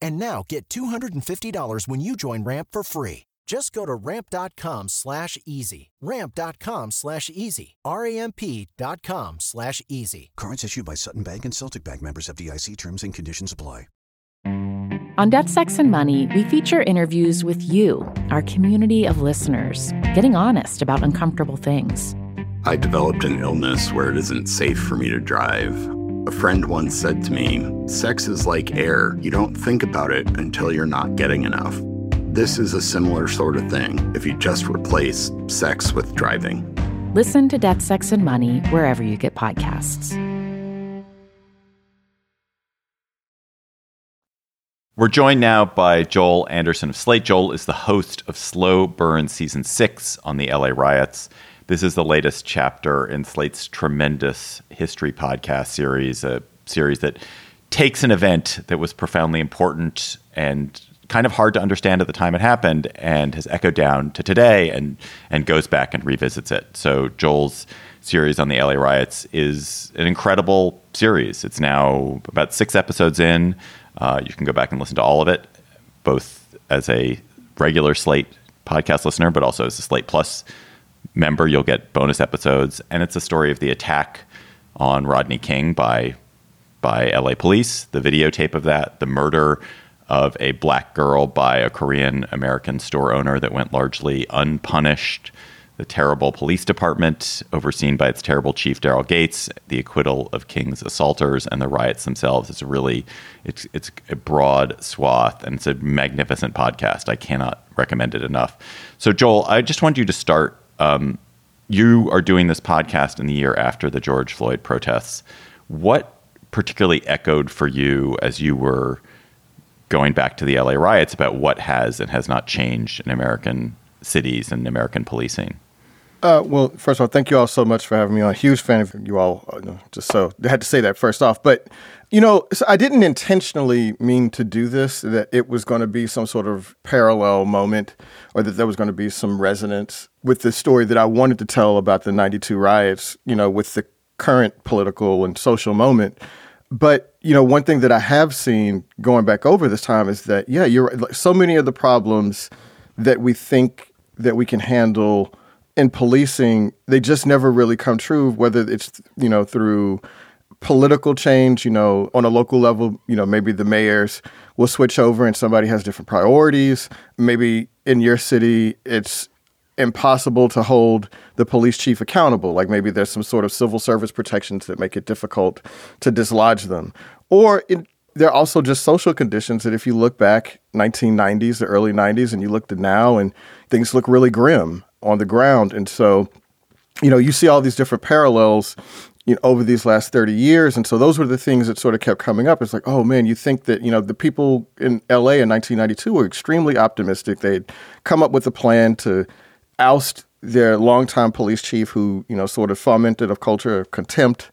And now get $250 when you join Ramp for free. Just go to ramp.com slash easy. Ramp.com slash easy. R-A-M-P.com slash easy. Cards issued by Sutton Bank and Celtic Bank members of FDIC terms and conditions apply. On Debt, Sex, and Money, we feature interviews with you, our community of listeners, getting honest about uncomfortable things. I developed an illness where it isn't safe for me to drive. A friend once said to me, Sex is like air. You don't think about it until you're not getting enough. This is a similar sort of thing if you just replace sex with driving. Listen to Debt, Sex, and Money wherever you get podcasts. We're joined now by Joel Anderson of Slate. Joel is the host of Slow Burn Season 6 on the LA riots. This is the latest chapter in Slate's tremendous history podcast series, a series that takes an event that was profoundly important and kind of hard to understand at the time it happened and has echoed down to today and and goes back and revisits it. So Joel's series on the LA riots is an incredible series. It's now about 6 episodes in. Uh, you can go back and listen to all of it, both as a regular Slate podcast listener, but also as a Slate Plus member. You'll get bonus episodes, and it's a story of the attack on Rodney King by by LA police, the videotape of that, the murder of a black girl by a Korean American store owner that went largely unpunished the terrible police department, overseen by its terrible chief Daryl Gates, the acquittal of King's assaulters, and the riots themselves. It's a really it's it's a broad swath, and it's a magnificent podcast. I cannot recommend it enough. So, Joel, I just want you to start. Um, you are doing this podcast in the year after the George Floyd protests. What particularly echoed for you as you were going back to the LA riots about what has and has not changed in American cities and American policing? Uh, well, first of all, thank you all so much for having me on. Huge fan of you all. Uh, just so I had to say that first off. But you know, so I didn't intentionally mean to do this. That it was going to be some sort of parallel moment, or that there was going to be some resonance with the story that I wanted to tell about the '92 riots. You know, with the current political and social moment. But you know, one thing that I have seen going back over this time is that yeah, you're. So many of the problems that we think that we can handle in policing, they just never really come true, whether it's, you know, through political change, you know, on a local level, you know, maybe the mayors will switch over and somebody has different priorities. Maybe in your city, it's impossible to hold the police chief accountable. Like maybe there's some sort of civil service protections that make it difficult to dislodge them. Or in, there are also just social conditions that if you look back 1990s, the early 90s, and you look to now and things look really grim on the ground. And so, you know, you see all these different parallels you know, over these last 30 years. And so those were the things that sort of kept coming up. It's like, oh man, you think that, you know, the people in LA in 1992 were extremely optimistic. They'd come up with a plan to oust their longtime police chief who, you know, sort of fomented a culture of contempt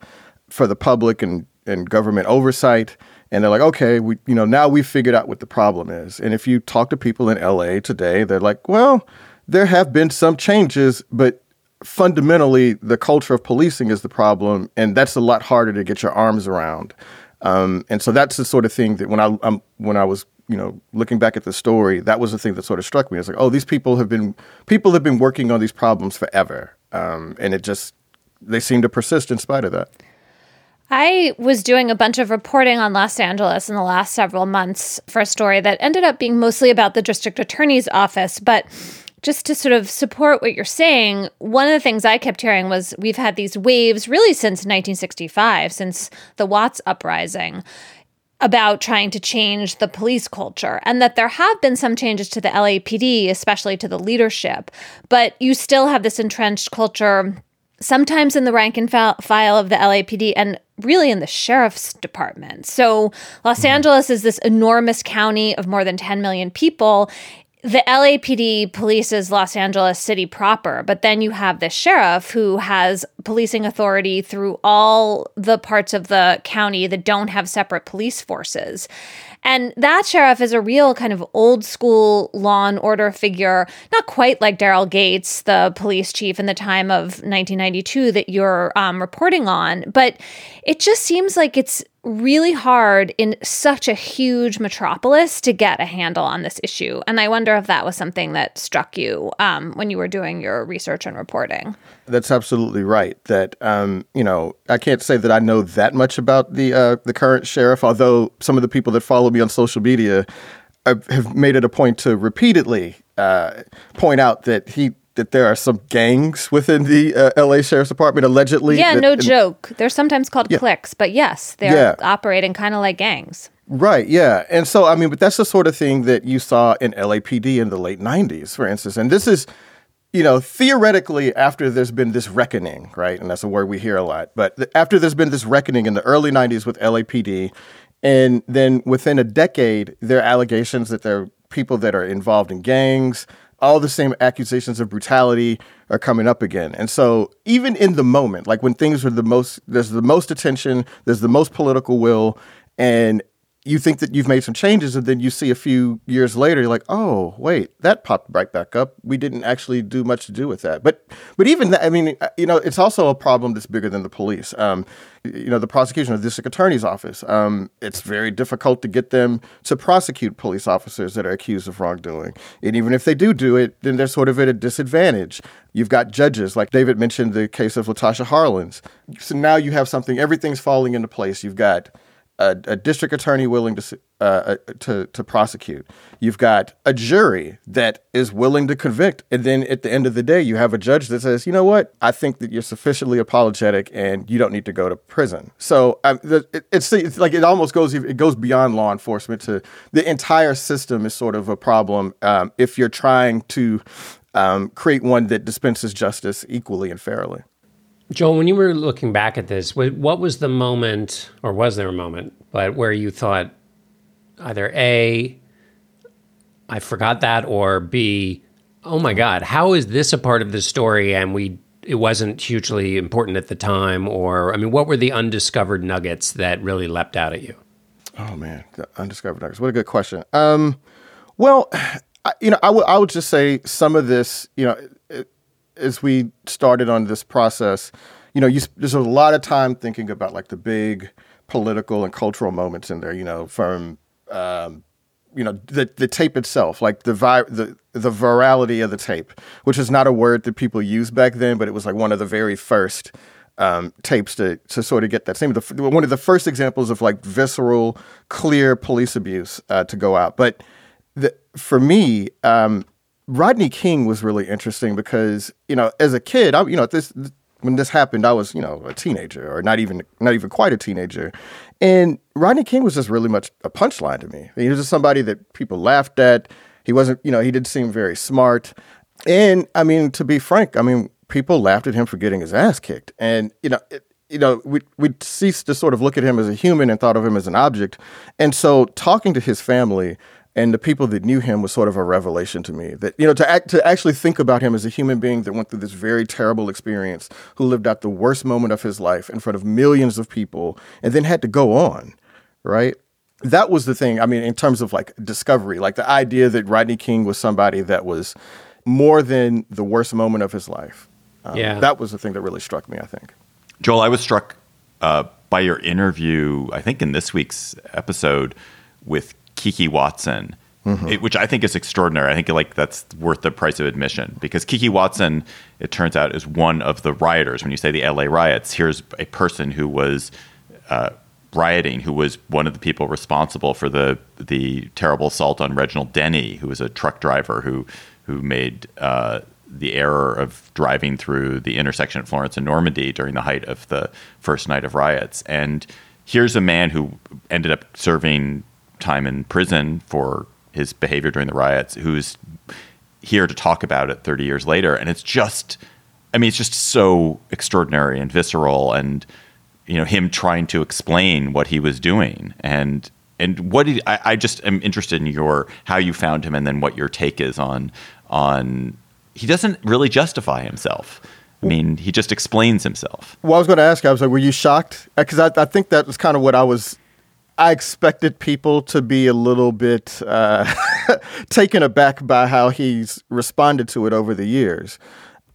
for the public and, and government oversight. And they're like, okay, we, you know, now we've figured out what the problem is. And if you talk to people in LA today, they're like, well, there have been some changes, but fundamentally, the culture of policing is the problem, and that's a lot harder to get your arms around. Um, and so that's the sort of thing that when I um, when I was you know looking back at the story, that was the thing that sort of struck me. It's like, oh, these people have been people have been working on these problems forever, um, and it just they seem to persist in spite of that. I was doing a bunch of reporting on Los Angeles in the last several months for a story that ended up being mostly about the district attorney's office. But just to sort of support what you're saying, one of the things I kept hearing was we've had these waves really since 1965, since the Watts uprising about trying to change the police culture and that there have been some changes to the LAPD, especially to the leadership, but you still have this entrenched culture sometimes in the rank and file of the LAPD and really in the sheriff's department. So, Los mm-hmm. Angeles is this enormous county of more than 10 million people. The LAPD polices Los Angeles City proper, but then you have the sheriff who has policing authority through all the parts of the county that don't have separate police forces. And that sheriff is a real kind of old school law and order figure, not quite like Daryl Gates, the police chief in the time of 1992 that you're um, reporting on, but it just seems like it's really hard in such a huge metropolis to get a handle on this issue. And I wonder if that was something that struck you um, when you were doing your research and reporting. That's absolutely right. That um, you know, I can't say that I know that much about the uh, the current sheriff, although some of the people that follow me on social media have made it a point to repeatedly uh, point out that he that there are some gangs within the uh, LA Sheriff's Department allegedly. Yeah, that, no and, joke. They're sometimes called yeah. cliques, but yes, they're yeah. operating kind of like gangs. Right, yeah. And so I mean, but that's the sort of thing that you saw in LAPD in the late 90s, for instance. And this is you know, theoretically, after there's been this reckoning, right? And that's a word we hear a lot. But th- after there's been this reckoning in the early 90s with LAPD, and then within a decade, there are allegations that there are people that are involved in gangs, all the same accusations of brutality are coming up again. And so even in the moment, like when things are the most there's the most attention, there's the most political will and you think that you've made some changes and then you see a few years later you're like oh wait that popped right back up. We didn't actually do much to do with that. But but even that i mean uh, you know it's also a problem that's bigger than the police. Um, you know the prosecution of the district attorney's office um, it's very difficult to get them to prosecute police officers that are accused of wrongdoing. And even if they do do it then they're sort of at a disadvantage. You've got judges like david mentioned the case of latasha harlins. So now you have something everything's falling into place. You've got a, a district attorney willing to uh, uh, to to prosecute. You've got a jury that is willing to convict, and then at the end of the day, you have a judge that says, "You know what? I think that you're sufficiently apologetic, and you don't need to go to prison." So um, the, it, it's, it's like it almost goes it goes beyond law enforcement to the entire system is sort of a problem um, if you're trying to um, create one that dispenses justice equally and fairly. Joel, when you were looking back at this, what was the moment, or was there a moment, but where you thought either A, I forgot that, or B, oh my God, how is this a part of the story and we it wasn't hugely important at the time? Or I mean, what were the undiscovered nuggets that really leapt out at you? Oh man, the undiscovered nuggets. What a good question. Um, well, I, you know, I would I would just say some of this, you know, as we started on this process, you know, you, there's a lot of time thinking about like the big political and cultural moments in there. You know, from um, you know the the tape itself, like the vi- the the virality of the tape, which is not a word that people used back then, but it was like one of the very first um, tapes to to sort of get that same the, one of the first examples of like visceral, clear police abuse uh, to go out. But the, for me, um, Rodney King was really interesting because you know, as a kid, I, you know, this when this happened, I was you know a teenager or not even not even quite a teenager, and Rodney King was just really much a punchline to me. He was just somebody that people laughed at. He wasn't, you know, he didn't seem very smart, and I mean, to be frank, I mean, people laughed at him for getting his ass kicked, and you know. It, you know, we we ceased to sort of look at him as a human and thought of him as an object. And so, talking to his family and the people that knew him was sort of a revelation to me that you know to act to actually think about him as a human being that went through this very terrible experience who lived out the worst moment of his life in front of millions of people and then had to go on right? That was the thing i mean in terms of like discovery like the idea that rodney king was somebody that was more than the worst moment of his life. Um, yeah. that was the thing that really struck me i think. Joel i was struck uh, by your interview i think in this week's episode with Kiki Watson, mm-hmm. it, which I think is extraordinary. I think like that's worth the price of admission because Kiki Watson, it turns out, is one of the rioters. When you say the LA riots, here's a person who was uh, rioting, who was one of the people responsible for the the terrible assault on Reginald Denny, who was a truck driver who who made uh, the error of driving through the intersection at Florence and Normandy during the height of the first night of riots. And here's a man who ended up serving time in prison for his behavior during the riots, who's here to talk about it 30 years later. And it's just, I mean, it's just so extraordinary and visceral and, you know, him trying to explain what he was doing. And, and what did I, I just am interested in your, how you found him and then what your take is on, on he doesn't really justify himself. I mean, he just explains himself. Well, I was going to ask. I was like, were you shocked? Uh, because I, I think that was kind of what I was. I expected people to be a little bit uh, taken aback by how he's responded to it over the years.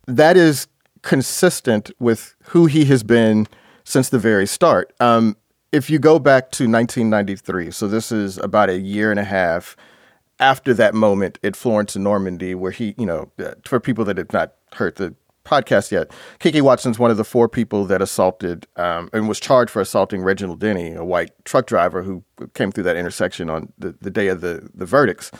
That is consistent with who he has been since the very start. Um, if you go back to 1993, so this is about a year and a half after that moment at Florence and Normandy, where he, you know, uh, for people that have not heard the podcast yet, Kiki Watson's one of the four people that assaulted um, and was charged for assaulting Reginald Denny, a white truck driver who came through that intersection on the, the day of the, the verdicts.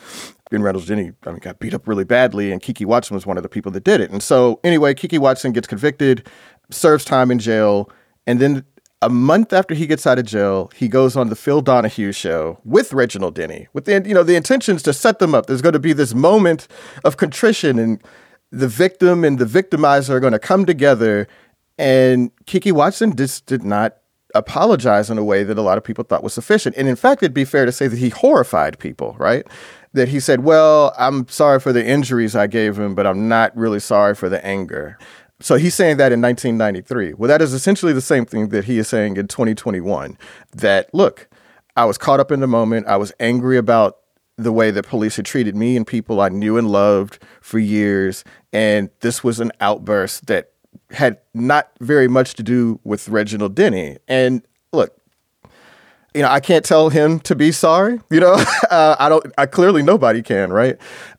And Reginald Denny, I mean, got beat up really badly, and Kiki Watson was one of the people that did it. And so, anyway, Kiki Watson gets convicted, serves time in jail, and then a month after he gets out of jail, he goes on the Phil Donahue show with Reginald Denny, with the you know the intentions to set them up. There's going to be this moment of contrition, and the victim and the victimizer are going to come together. And Kiki Watson just did not apologize in a way that a lot of people thought was sufficient. And in fact, it'd be fair to say that he horrified people, right? That he said, "Well, I'm sorry for the injuries I gave him, but I'm not really sorry for the anger." So he's saying that in 1993. Well, that is essentially the same thing that he is saying in 2021 that, look, I was caught up in the moment. I was angry about the way that police had treated me and people I knew and loved for years. And this was an outburst that had not very much to do with Reginald Denny. And look, you know, I can't tell him to be sorry. You know, uh, I don't. I clearly nobody can, right?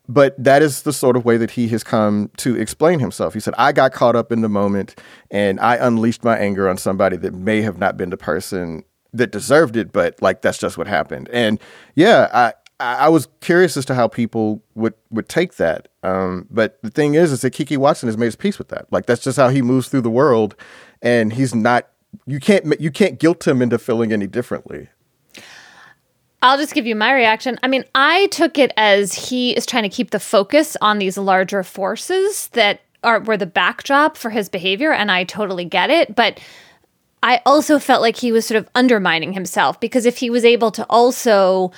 But that is the sort of way that he has come to explain himself. He said, "I got caught up in the moment, and I unleashed my anger on somebody that may have not been the person that deserved it, but like that's just what happened." And yeah, I. I was curious as to how people would, would take that. Um, but the thing is, is that Kiki Watson has made his peace with that. Like that's just how he moves through the world, and he's not you can't you can't guilt him into feeling any differently. I'll just give you my reaction. I mean, I took it as he is trying to keep the focus on these larger forces that are were the backdrop for his behavior, and I totally get it. But I also felt like he was sort of undermining himself because if he was able to also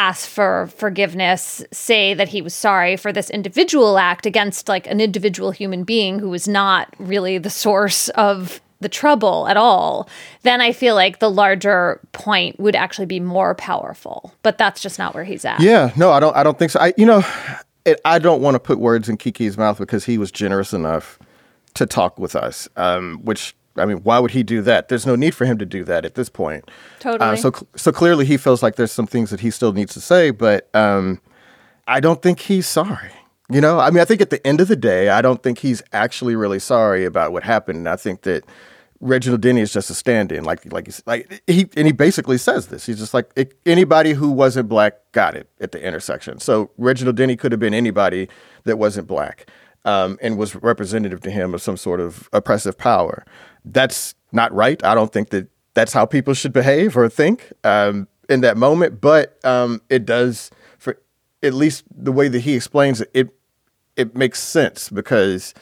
ask for forgiveness, say that he was sorry for this individual act against like an individual human being who was not really the source of the trouble at all, then I feel like the larger point would actually be more powerful. But that's just not where he's at. Yeah, no, I don't. I don't think so. I, you know, it, I don't want to put words in Kiki's mouth because he was generous enough to talk with us. Um, which I mean, why would he do that? There's no need for him to do that at this point. Totally. Uh, so, so clearly, he feels like there's some things that he still needs to say, but um, I don't think he's sorry. You know, I mean, I think at the end of the day, I don't think he's actually really sorry about what happened. I think that Reginald Denny is just a stand-in, like like like he and he basically says this. He's just like it, anybody who wasn't black got it at the intersection. So Reginald Denny could have been anybody that wasn't black um, and was representative to him of some sort of oppressive power. That's not right. I don't think that that's how people should behave or think um, in that moment. But um, it does, for at least the way that he explains it, it it makes sense because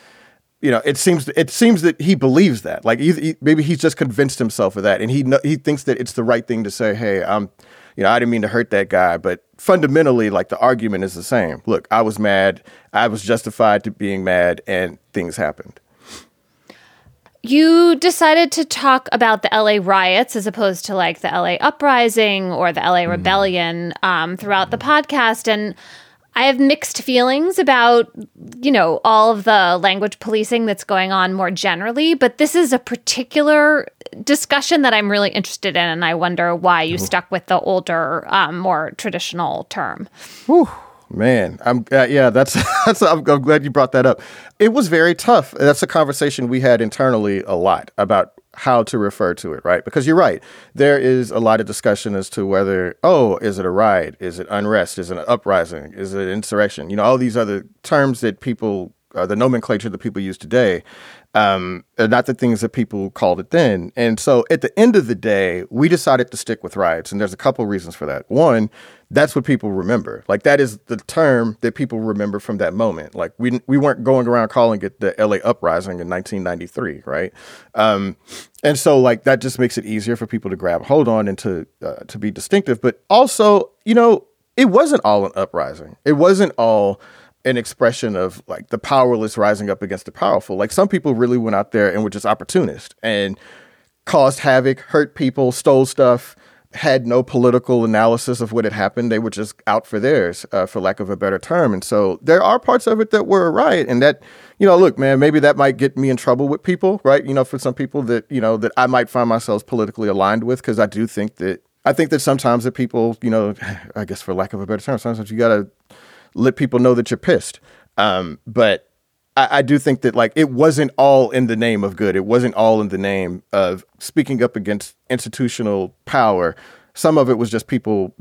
you know, it seems it seems that he believes that. Like he, he, maybe he's just convinced himself of that, and he he thinks that it's the right thing to say. Hey, I'm, you know, I didn't mean to hurt that guy, but fundamentally, like the argument is the same. Look, I was mad. I was justified to being mad, and things happened. You decided to talk about the LA riots as opposed to like the LA uprising or the LA mm-hmm. rebellion um, throughout the podcast, and I have mixed feelings about, you know, all of the language policing that's going on more generally, but this is a particular discussion that I'm really interested in, and I wonder why you stuck with the older, um, more traditional term. Whew. Man, I'm uh, yeah. That's that's. I'm, I'm glad you brought that up. It was very tough. That's a conversation we had internally a lot about how to refer to it, right? Because you're right. There is a lot of discussion as to whether, oh, is it a riot? Is it unrest? Is it an uprising? Is it insurrection? You know, all these other terms that people, uh, the nomenclature that people use today, um, not the things that people called it then. And so at the end of the day, we decided to stick with riots. And there's a couple reasons for that. One, that's what people remember. Like that is the term that people remember from that moment. Like we we weren't going around calling it the LA uprising in 1993, right? Um, and so like that just makes it easier for people to grab hold on and to uh, to be distinctive. But also, you know, it wasn't all an uprising. It wasn't all an expression of like the powerless rising up against the powerful. Like some people really went out there and were just opportunists and caused havoc, hurt people, stole stuff had no political analysis of what had happened. They were just out for theirs, uh, for lack of a better term. And so there are parts of it that were a riot, and that, you know, look, man, maybe that might get me in trouble with people, right? You know, for some people that you know that I might find myself politically aligned with, because I do think that I think that sometimes that people, you know, I guess for lack of a better term, sometimes you got to let people know that you're pissed. Um, but I, I, do think that like it wasn't all in the name of good. It wasn't all in the name of speaking up against institutional power. Some of it was just people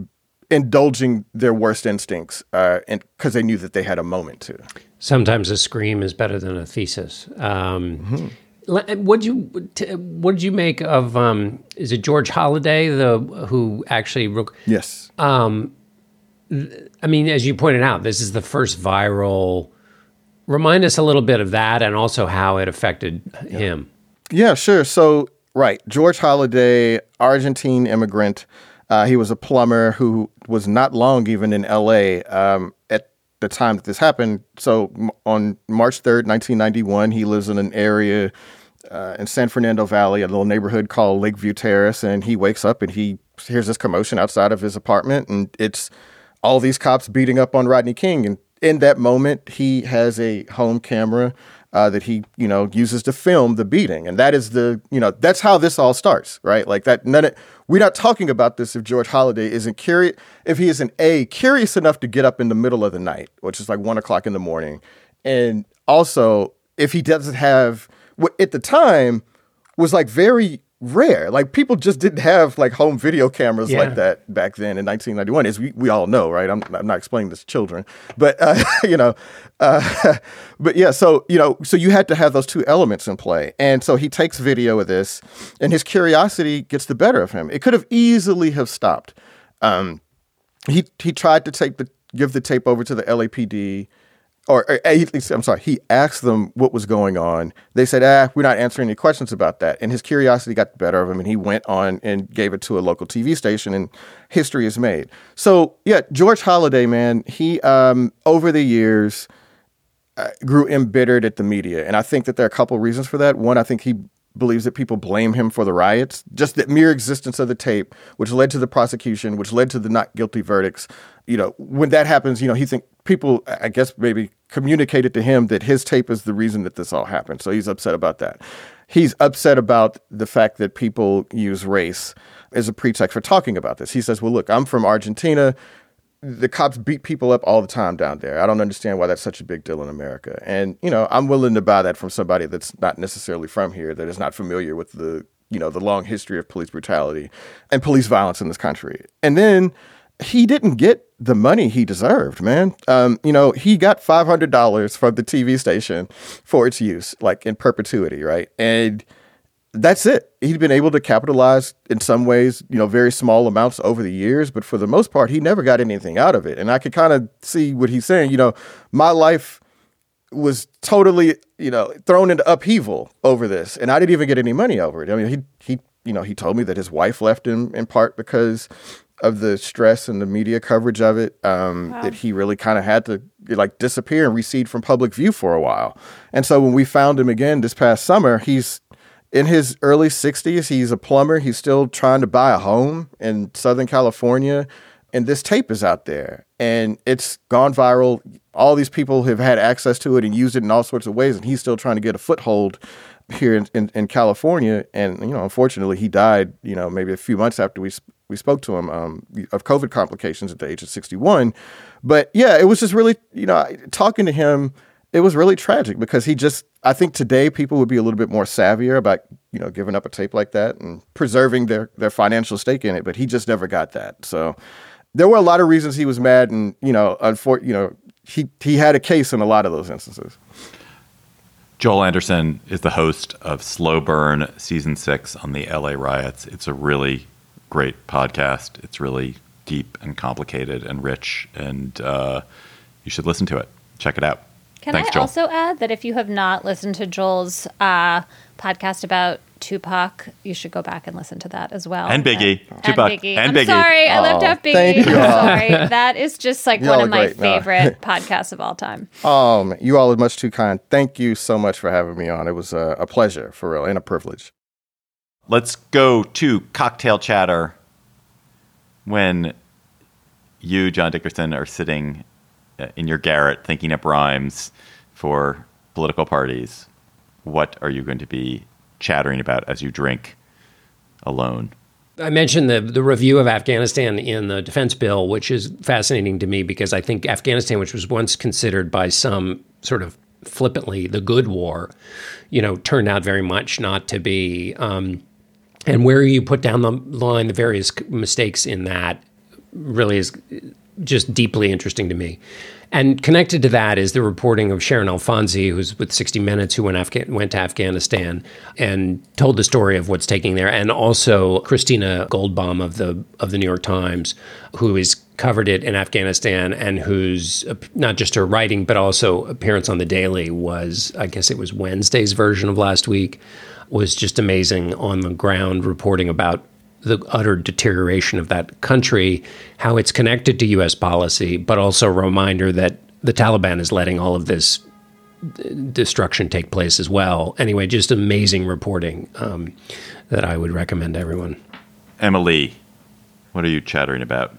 indulging their worst instincts, uh, and because they knew that they had a moment to. Sometimes a scream is better than a thesis. Um, mm-hmm. What you what did you make of? Um, is it George Holliday the who actually? Wrote? Yes. Um, I mean, as you pointed out, this is the first viral Remind us a little bit of that and also how it affected yeah. him. Yeah, sure. So, right, George Holliday, Argentine immigrant. Uh, he was a plumber who was not long even in LA um, at the time that this happened. So, on March 3rd, 1991, he lives in an area uh, in San Fernando Valley, a little neighborhood called Lakeview Terrace, and he wakes up and he hears this commotion outside of his apartment, and it's all these cops beating up on Rodney King and in that moment, he has a home camera uh, that he, you know, uses to film the beating, and that is the, you know, that's how this all starts, right? Like that. None of, we're not talking about this if George Holliday isn't curious, if he isn't a curious enough to get up in the middle of the night, which is like one o'clock in the morning, and also if he doesn't have, at the time, was like very rare. Like people just didn't have like home video cameras yeah. like that back then in 1991, as we, we all know, right? I'm, I'm not explaining this to children, but uh, you know, uh, but yeah. So you know, so you had to have those two elements in play, and so he takes video of this, and his curiosity gets the better of him. It could have easily have stopped. Um, he he tried to take the give the tape over to the LAPD or, or I'm sorry, he asked them what was going on. They said, ah, we're not answering any questions about that. And his curiosity got the better of him, and he went on and gave it to a local TV station, and history is made. So, yeah, George Holliday, man, he, um, over the years, uh, grew embittered at the media. And I think that there are a couple reasons for that. One, I think he believes that people blame him for the riots. Just the mere existence of the tape, which led to the prosecution, which led to the not guilty verdicts. You know, when that happens, you know, he think people, I guess, maybe communicated to him that his tape is the reason that this all happened. So he's upset about that. He's upset about the fact that people use race as a pretext for talking about this. He says, Well, look, I'm from Argentina. The cops beat people up all the time down there. I don't understand why that's such a big deal in America. And, you know, I'm willing to buy that from somebody that's not necessarily from here, that is not familiar with the, you know, the long history of police brutality and police violence in this country. And then he didn't get the money he deserved, man. Um, you know, he got five hundred dollars from the TV station for its use, like in perpetuity, right? And that's it. He'd been able to capitalize in some ways, you know, very small amounts over the years, but for the most part, he never got anything out of it. And I could kind of see what he's saying. You know, my life was totally, you know, thrown into upheaval over this, and I didn't even get any money over it. I mean, he he, you know, he told me that his wife left him in part because of the stress and the media coverage of it um, wow. that he really kind of had to like disappear and recede from public view for a while. And so when we found him again this past summer, he's in his early 60s. He's a plumber. He's still trying to buy a home in Southern California. And this tape is out there and it's gone viral. All these people have had access to it and used it in all sorts of ways. And he's still trying to get a foothold here in, in, in, California. And, you know, unfortunately, he died, you know, maybe a few months after we we spoke to him um, of COVID complications at the age of 61. But yeah, it was just really, you know, talking to him, it was really tragic because he just, I think today people would be a little bit more savvier about, you know, giving up a tape like that and preserving their, their financial stake in it. But he just never got that. So there were a lot of reasons he was mad. And, you know, unfor- you know, he, he had a case in a lot of those instances. Joel Anderson is the host of Slow Burn Season 6 on the LA riots. It's a really great podcast. It's really deep and complicated and rich, and uh, you should listen to it. Check it out. Can Thanks, I Joel. also add that if you have not listened to Joel's uh, podcast about Tupac, you should go back and listen to that as well. And Biggie. And Tupac Biggie. and I'm Biggie. sorry, I left Aw, out Biggie. thank you. I'm sorry. That is just like Y'all one of my great. No. favorite podcasts of all time. Oh, you all are much too kind. Thank you so much for having me on. It was a, a pleasure, for real, and a privilege. Let's go to cocktail chatter when you, John Dickerson, are sitting in your garret thinking up rhymes for political parties. What are you going to be chattering about as you drink alone? I mentioned the the review of Afghanistan in the defense bill, which is fascinating to me because I think Afghanistan, which was once considered by some sort of flippantly the good war, you know, turned out very much not to be. Um, and where you put down the line, the various mistakes in that really is just deeply interesting to me. And connected to that is the reporting of Sharon Alfonsi, who's with 60 Minutes, who went, Afga- went to Afghanistan and told the story of what's taking there, and also Christina Goldbaum of the of the New York Times, who has covered it in Afghanistan and whose not just her writing but also appearance on the Daily was, I guess it was Wednesday's version of last week, was just amazing on the ground reporting about the utter deterioration of that country, how it's connected to U.S. policy, but also a reminder that the Taliban is letting all of this destruction take place as well. Anyway, just amazing reporting um, that I would recommend to everyone. Emily, what are you chattering about?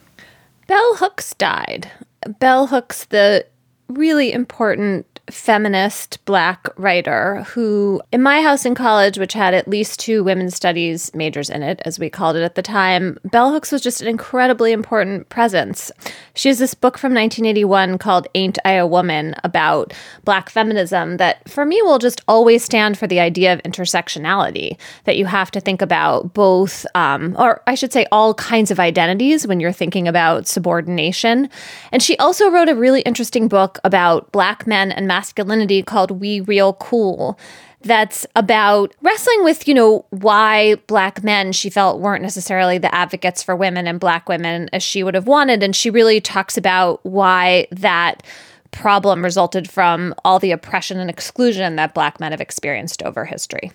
Bell Hooks died. Bell Hooks, the really important feminist black writer who, in my house in college, which had at least two women's studies majors in it, as we called it at the time, Bell Hooks was just an incredibly important presence. She has this book from 1981 called Ain't I a Woman about black feminism that, for me, will just always stand for the idea of intersectionality, that you have to think about both, um, or I should say, all kinds of identities when you're thinking about subordination. And she also wrote a really interesting book about black men and masculinity called We Real Cool that's about wrestling with, you know, why black men she felt weren't necessarily the advocates for women and black women as she would have wanted. And she really talks about why that problem resulted from all the oppression and exclusion that black men have experienced over history.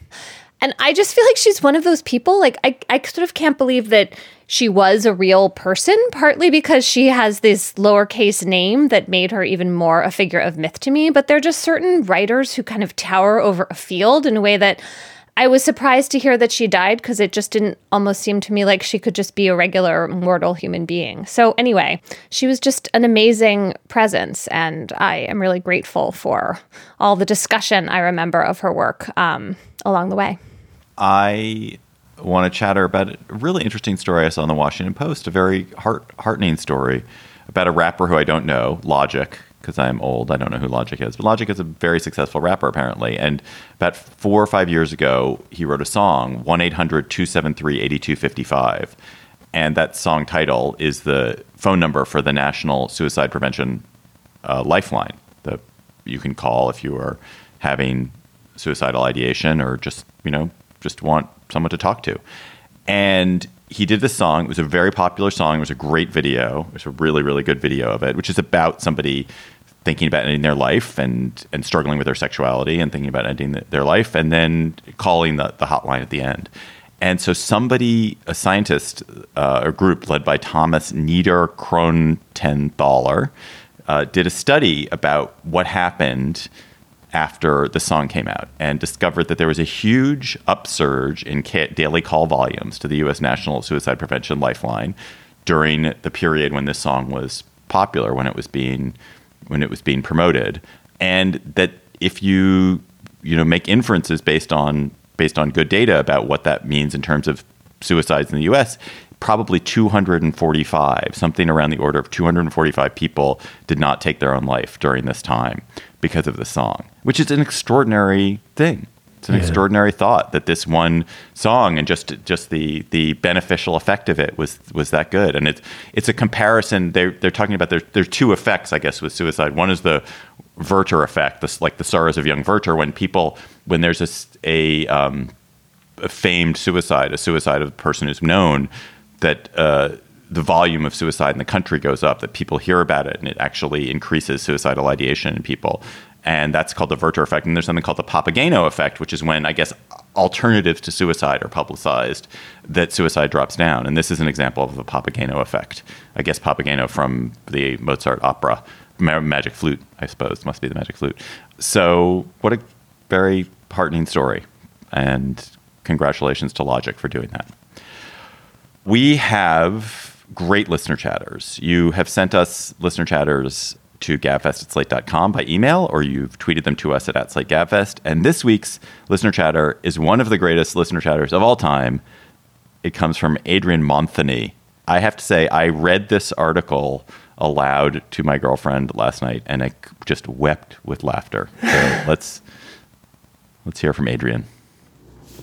And I just feel like she's one of those people. Like, I, I sort of can't believe that she was a real person, partly because she has this lowercase name that made her even more a figure of myth to me. But there are just certain writers who kind of tower over a field in a way that I was surprised to hear that she died because it just didn't almost seem to me like she could just be a regular mortal human being. So, anyway, she was just an amazing presence, and I am really grateful for all the discussion I remember of her work um, along the way. I want to chatter about a really interesting story I saw in the Washington Post, a very heart heartening story about a rapper who I don't know, Logic, because I'm old. I don't know who Logic is, but Logic is a very successful rapper apparently. And about four or five years ago, he wrote a song, 1 800 273 8255. And that song title is the phone number for the National Suicide Prevention uh, Lifeline that you can call if you are having suicidal ideation or just, you know, just want someone to talk to. And he did this song. It was a very popular song. It was a great video. It was a really, really good video of it, which is about somebody thinking about ending their life and, and struggling with their sexuality and thinking about ending the, their life and then calling the, the hotline at the end. And so somebody, a scientist, uh, a group led by Thomas Niederkrotenthaler, uh, did a study about what happened after the song came out and discovered that there was a huge upsurge in daily call volumes to the U.S. National Suicide Prevention Lifeline during the period when this song was popular, when it was being when it was being promoted, and that if you you know make inferences based on based on good data about what that means in terms of suicides in the U.S., probably 245, something around the order of 245 people did not take their own life during this time because of the song, which is an extraordinary thing. It's an yeah. extraordinary thought that this one song and just just the the beneficial effect of it was was that good. And it's it's a comparison. They're they're talking about there there's two effects, I guess, with suicide. One is the Werther effect, this like the sorrows of young Werther, when people when there's a a, um, a famed suicide, a suicide of a person who's known, that uh, the volume of suicide in the country goes up, that people hear about it, and it actually increases suicidal ideation in people and that's called the Werther effect. And there's something called the Papageno effect, which is when I guess alternatives to suicide are publicized, that suicide drops down. And this is an example of the Papageno effect. I guess Papageno from the Mozart opera, Magic Flute, I suppose must be the Magic Flute. So what a very heartening story, and congratulations to Logic for doing that. We have great listener chatters. You have sent us listener chatters to gabfest at slate.com by email, or you've tweeted them to us at, at slate gabfest. And this week's listener chatter is one of the greatest listener chatters of all time. It comes from Adrian Monthony. I have to say, I read this article aloud to my girlfriend last night, and I just wept with laughter. So let's let's hear from Adrian.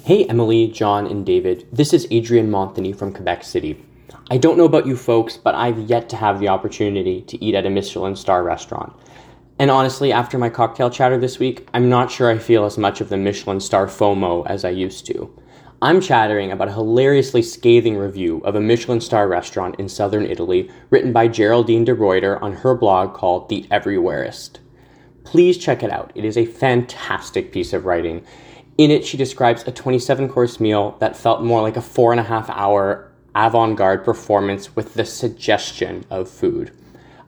Hey, Emily, John, and David. This is Adrian Monthony from Quebec City. I don't know about you folks, but I've yet to have the opportunity to eat at a Michelin star restaurant. And honestly, after my cocktail chatter this week, I'm not sure I feel as much of the Michelin star FOMO as I used to. I'm chattering about a hilariously scathing review of a Michelin star restaurant in southern Italy written by Geraldine DeRuiter on her blog called The Everywhereist. Please check it out. It is a fantastic piece of writing. In it, she describes a 27 course meal that felt more like a four and a half hour avant garde performance with the suggestion of food.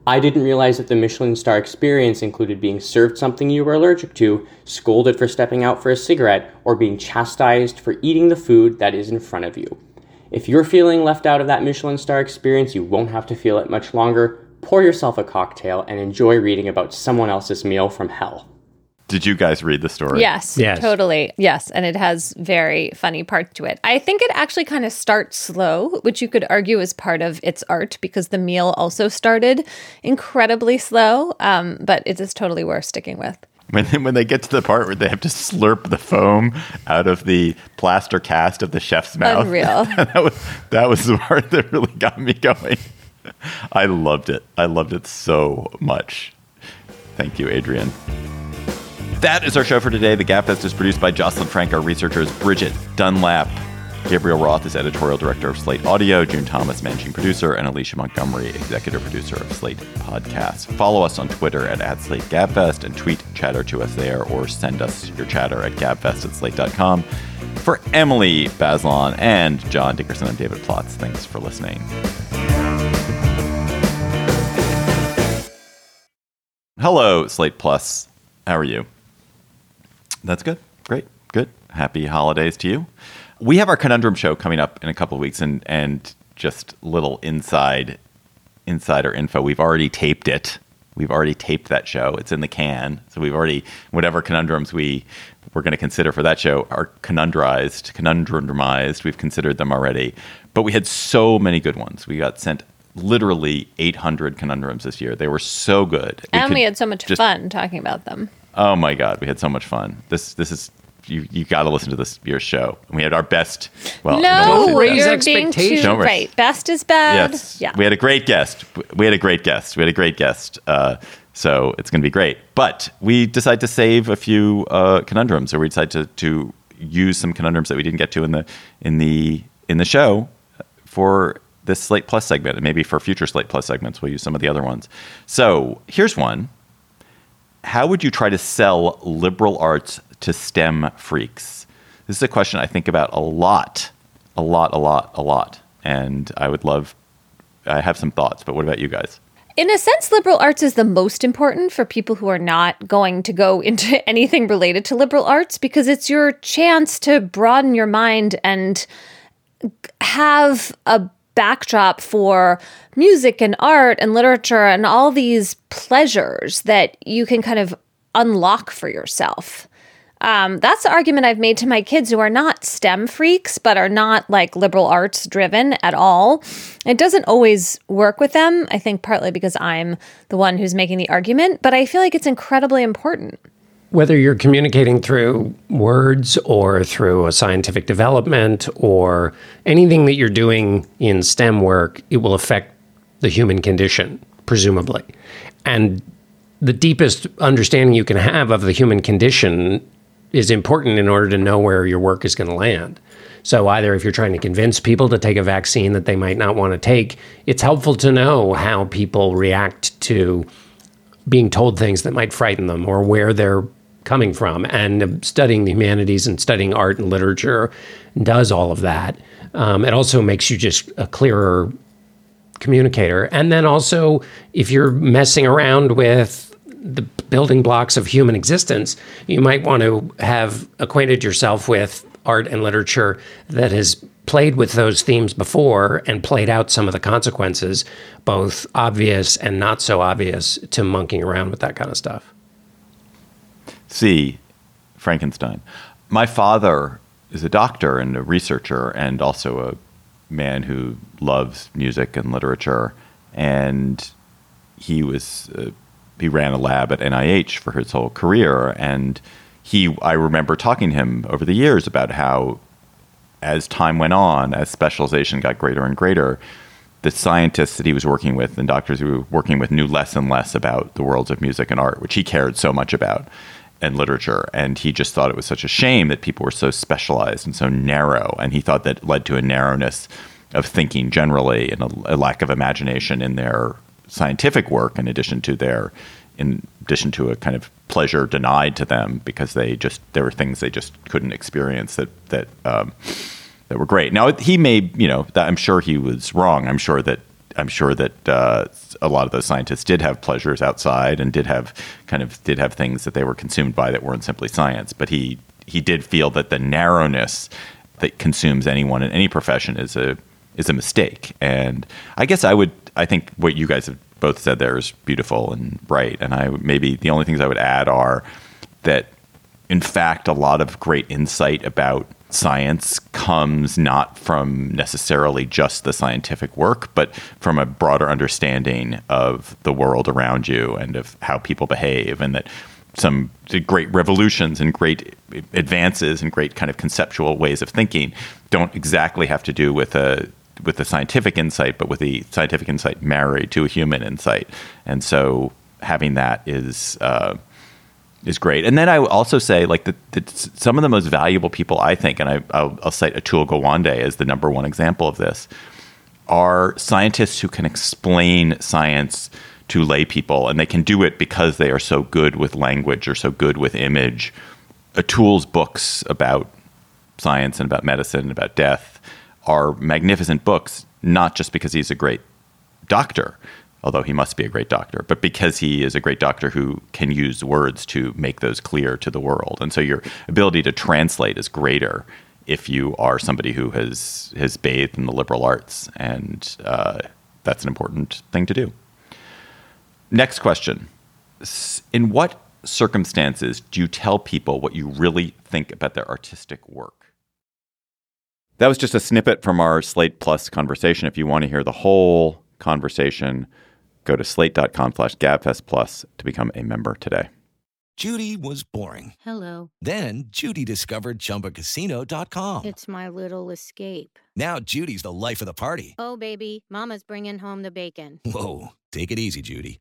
I didn't realize that the Michelin star experience included being served something you were allergic to, scolded for stepping out for a cigarette, or being chastised for eating the food that is in front of you. If you're feeling left out of that Michelin star experience, you won't have to feel it much longer. Pour yourself a cocktail and enjoy reading about someone else's meal from hell. Did you guys read the story? Yes, yes, totally. Yes, and it has very funny parts to it. I think it actually kind of starts slow, which you could argue is part of its art because the meal also started incredibly slow, um, but it is totally worth sticking with. When they, when they get to the part where they have to slurp the foam out of the plaster cast of the chef's mouth, unreal. that was that was the part that really got me going. I loved it. I loved it so much. Thank you, Adrian. That is our show for today. The Gabfest is produced by Jocelyn Frank. Our researchers Bridget Dunlap. Gabriel Roth is editorial director of Slate Audio, June Thomas, managing producer, and Alicia Montgomery, executive producer of Slate Podcasts. Follow us on Twitter at, at Gabfest and tweet chatter to us there or send us your chatter at gabfest at slate.com. For Emily Bazelon and John Dickerson, I'm David Plotz. Thanks for listening. Hello, Slate Plus. How are you? That's good. Great. Good. Happy holidays to you. We have our conundrum show coming up in a couple of weeks, and and just little inside insider info. We've already taped it. We've already taped that show. It's in the can. So we've already whatever conundrums we we're going to consider for that show are conundrized, conundrumized. We've considered them already. But we had so many good ones. We got sent literally 800 conundrums this year. They were so good. We and we had so much fun talking about them. Oh my god, we had so much fun. This this is you you got to listen to this year's show. And We had our best. Well, no, no raise expectations. Too, right, best is bad. Yes, yeah. We had a great guest. We had a great guest. We had a great guest. Uh, so it's going to be great. But we decided to save a few uh, conundrums, or we decided to to use some conundrums that we didn't get to in the in the in the show for this Slate Plus segment, and maybe for future Slate Plus segments, we'll use some of the other ones. So here's one how would you try to sell liberal arts to STEM freaks? This is a question I think about a lot, a lot, a lot, a lot. And I would love, I have some thoughts, but what about you guys? In a sense, liberal arts is the most important for people who are not going to go into anything related to liberal arts because it's your chance to broaden your mind and have a backdrop for music and art and literature and all these pleasures that you can kind of unlock for yourself. Um, that's the argument I've made to my kids who are not STEM freaks, but are not like liberal arts driven at all. It doesn't always work with them. I think partly because I'm the one who's making the argument, but I feel like it's incredibly important. Whether you're communicating through words or through a scientific development or anything that you're doing in STEM work, it will affect the human condition, presumably. And the deepest understanding you can have of the human condition is important in order to know where your work is going to land. So, either if you're trying to convince people to take a vaccine that they might not want to take, it's helpful to know how people react to being told things that might frighten them or where they're coming from. And studying the humanities and studying art and literature does all of that. Um, it also makes you just a clearer communicator. And then also, if you're messing around with the building blocks of human existence, you might want to have acquainted yourself with art and literature that has played with those themes before and played out some of the consequences, both obvious and not so obvious, to monkeying around with that kind of stuff. See, Frankenstein. My father is a doctor and a researcher and also a man who loves music and literature. And he was uh, he ran a lab at NIH for his whole career, and he I remember talking to him over the years about how, as time went on, as specialization got greater and greater, the scientists that he was working with and doctors he was working with knew less and less about the worlds of music and art, which he cared so much about, and literature. And he just thought it was such a shame that people were so specialized and so narrow. And he thought that led to a narrowness of thinking generally and a, a lack of imagination in their scientific work in addition to their in addition to a kind of pleasure denied to them because they just there were things they just couldn't experience that that um, that were great. Now he may you know that I'm sure he was wrong. I'm sure that I'm sure that uh, a lot of those scientists did have pleasures outside and did have kind of did have things that they were consumed by that weren't simply science. But he he did feel that the narrowness that consumes anyone in any profession is a is a mistake. And I guess I would I think what you guys have both said there is beautiful and right. And I maybe the only things I would add are that in fact a lot of great insight about science comes not from necessarily just the scientific work, but from a broader understanding of the world around you and of how people behave, and that some great revolutions and great advances and great kind of conceptual ways of thinking don't exactly have to do with a with the scientific insight, but with the scientific insight married to a human insight. And so having that is uh, is great. And then I also say like that some of the most valuable people I think, and I, will I'll cite Atul Gawande as the number one example of this, are scientists who can explain science to lay people, and they can do it because they are so good with language or so good with image. Atul's books about science and about medicine and about death are magnificent books, not just because he's a great doctor, although he must be a great doctor, but because he is a great doctor who can use words to make those clear to the world. And so your ability to translate is greater if you are somebody who has has bathed in the liberal arts, and uh, that's an important thing to do. Next question: In what circumstances do you tell people what you really think about their artistic work? That was just a snippet from our Slate Plus conversation. If you want to hear the whole conversation, go to slate.com slash gabfest plus to become a member today. Judy was boring. Hello. Then Judy discovered chumbacasino.com. It's my little escape. Now Judy's the life of the party. Oh, baby, Mama's bringing home the bacon. Whoa. Take it easy, Judy.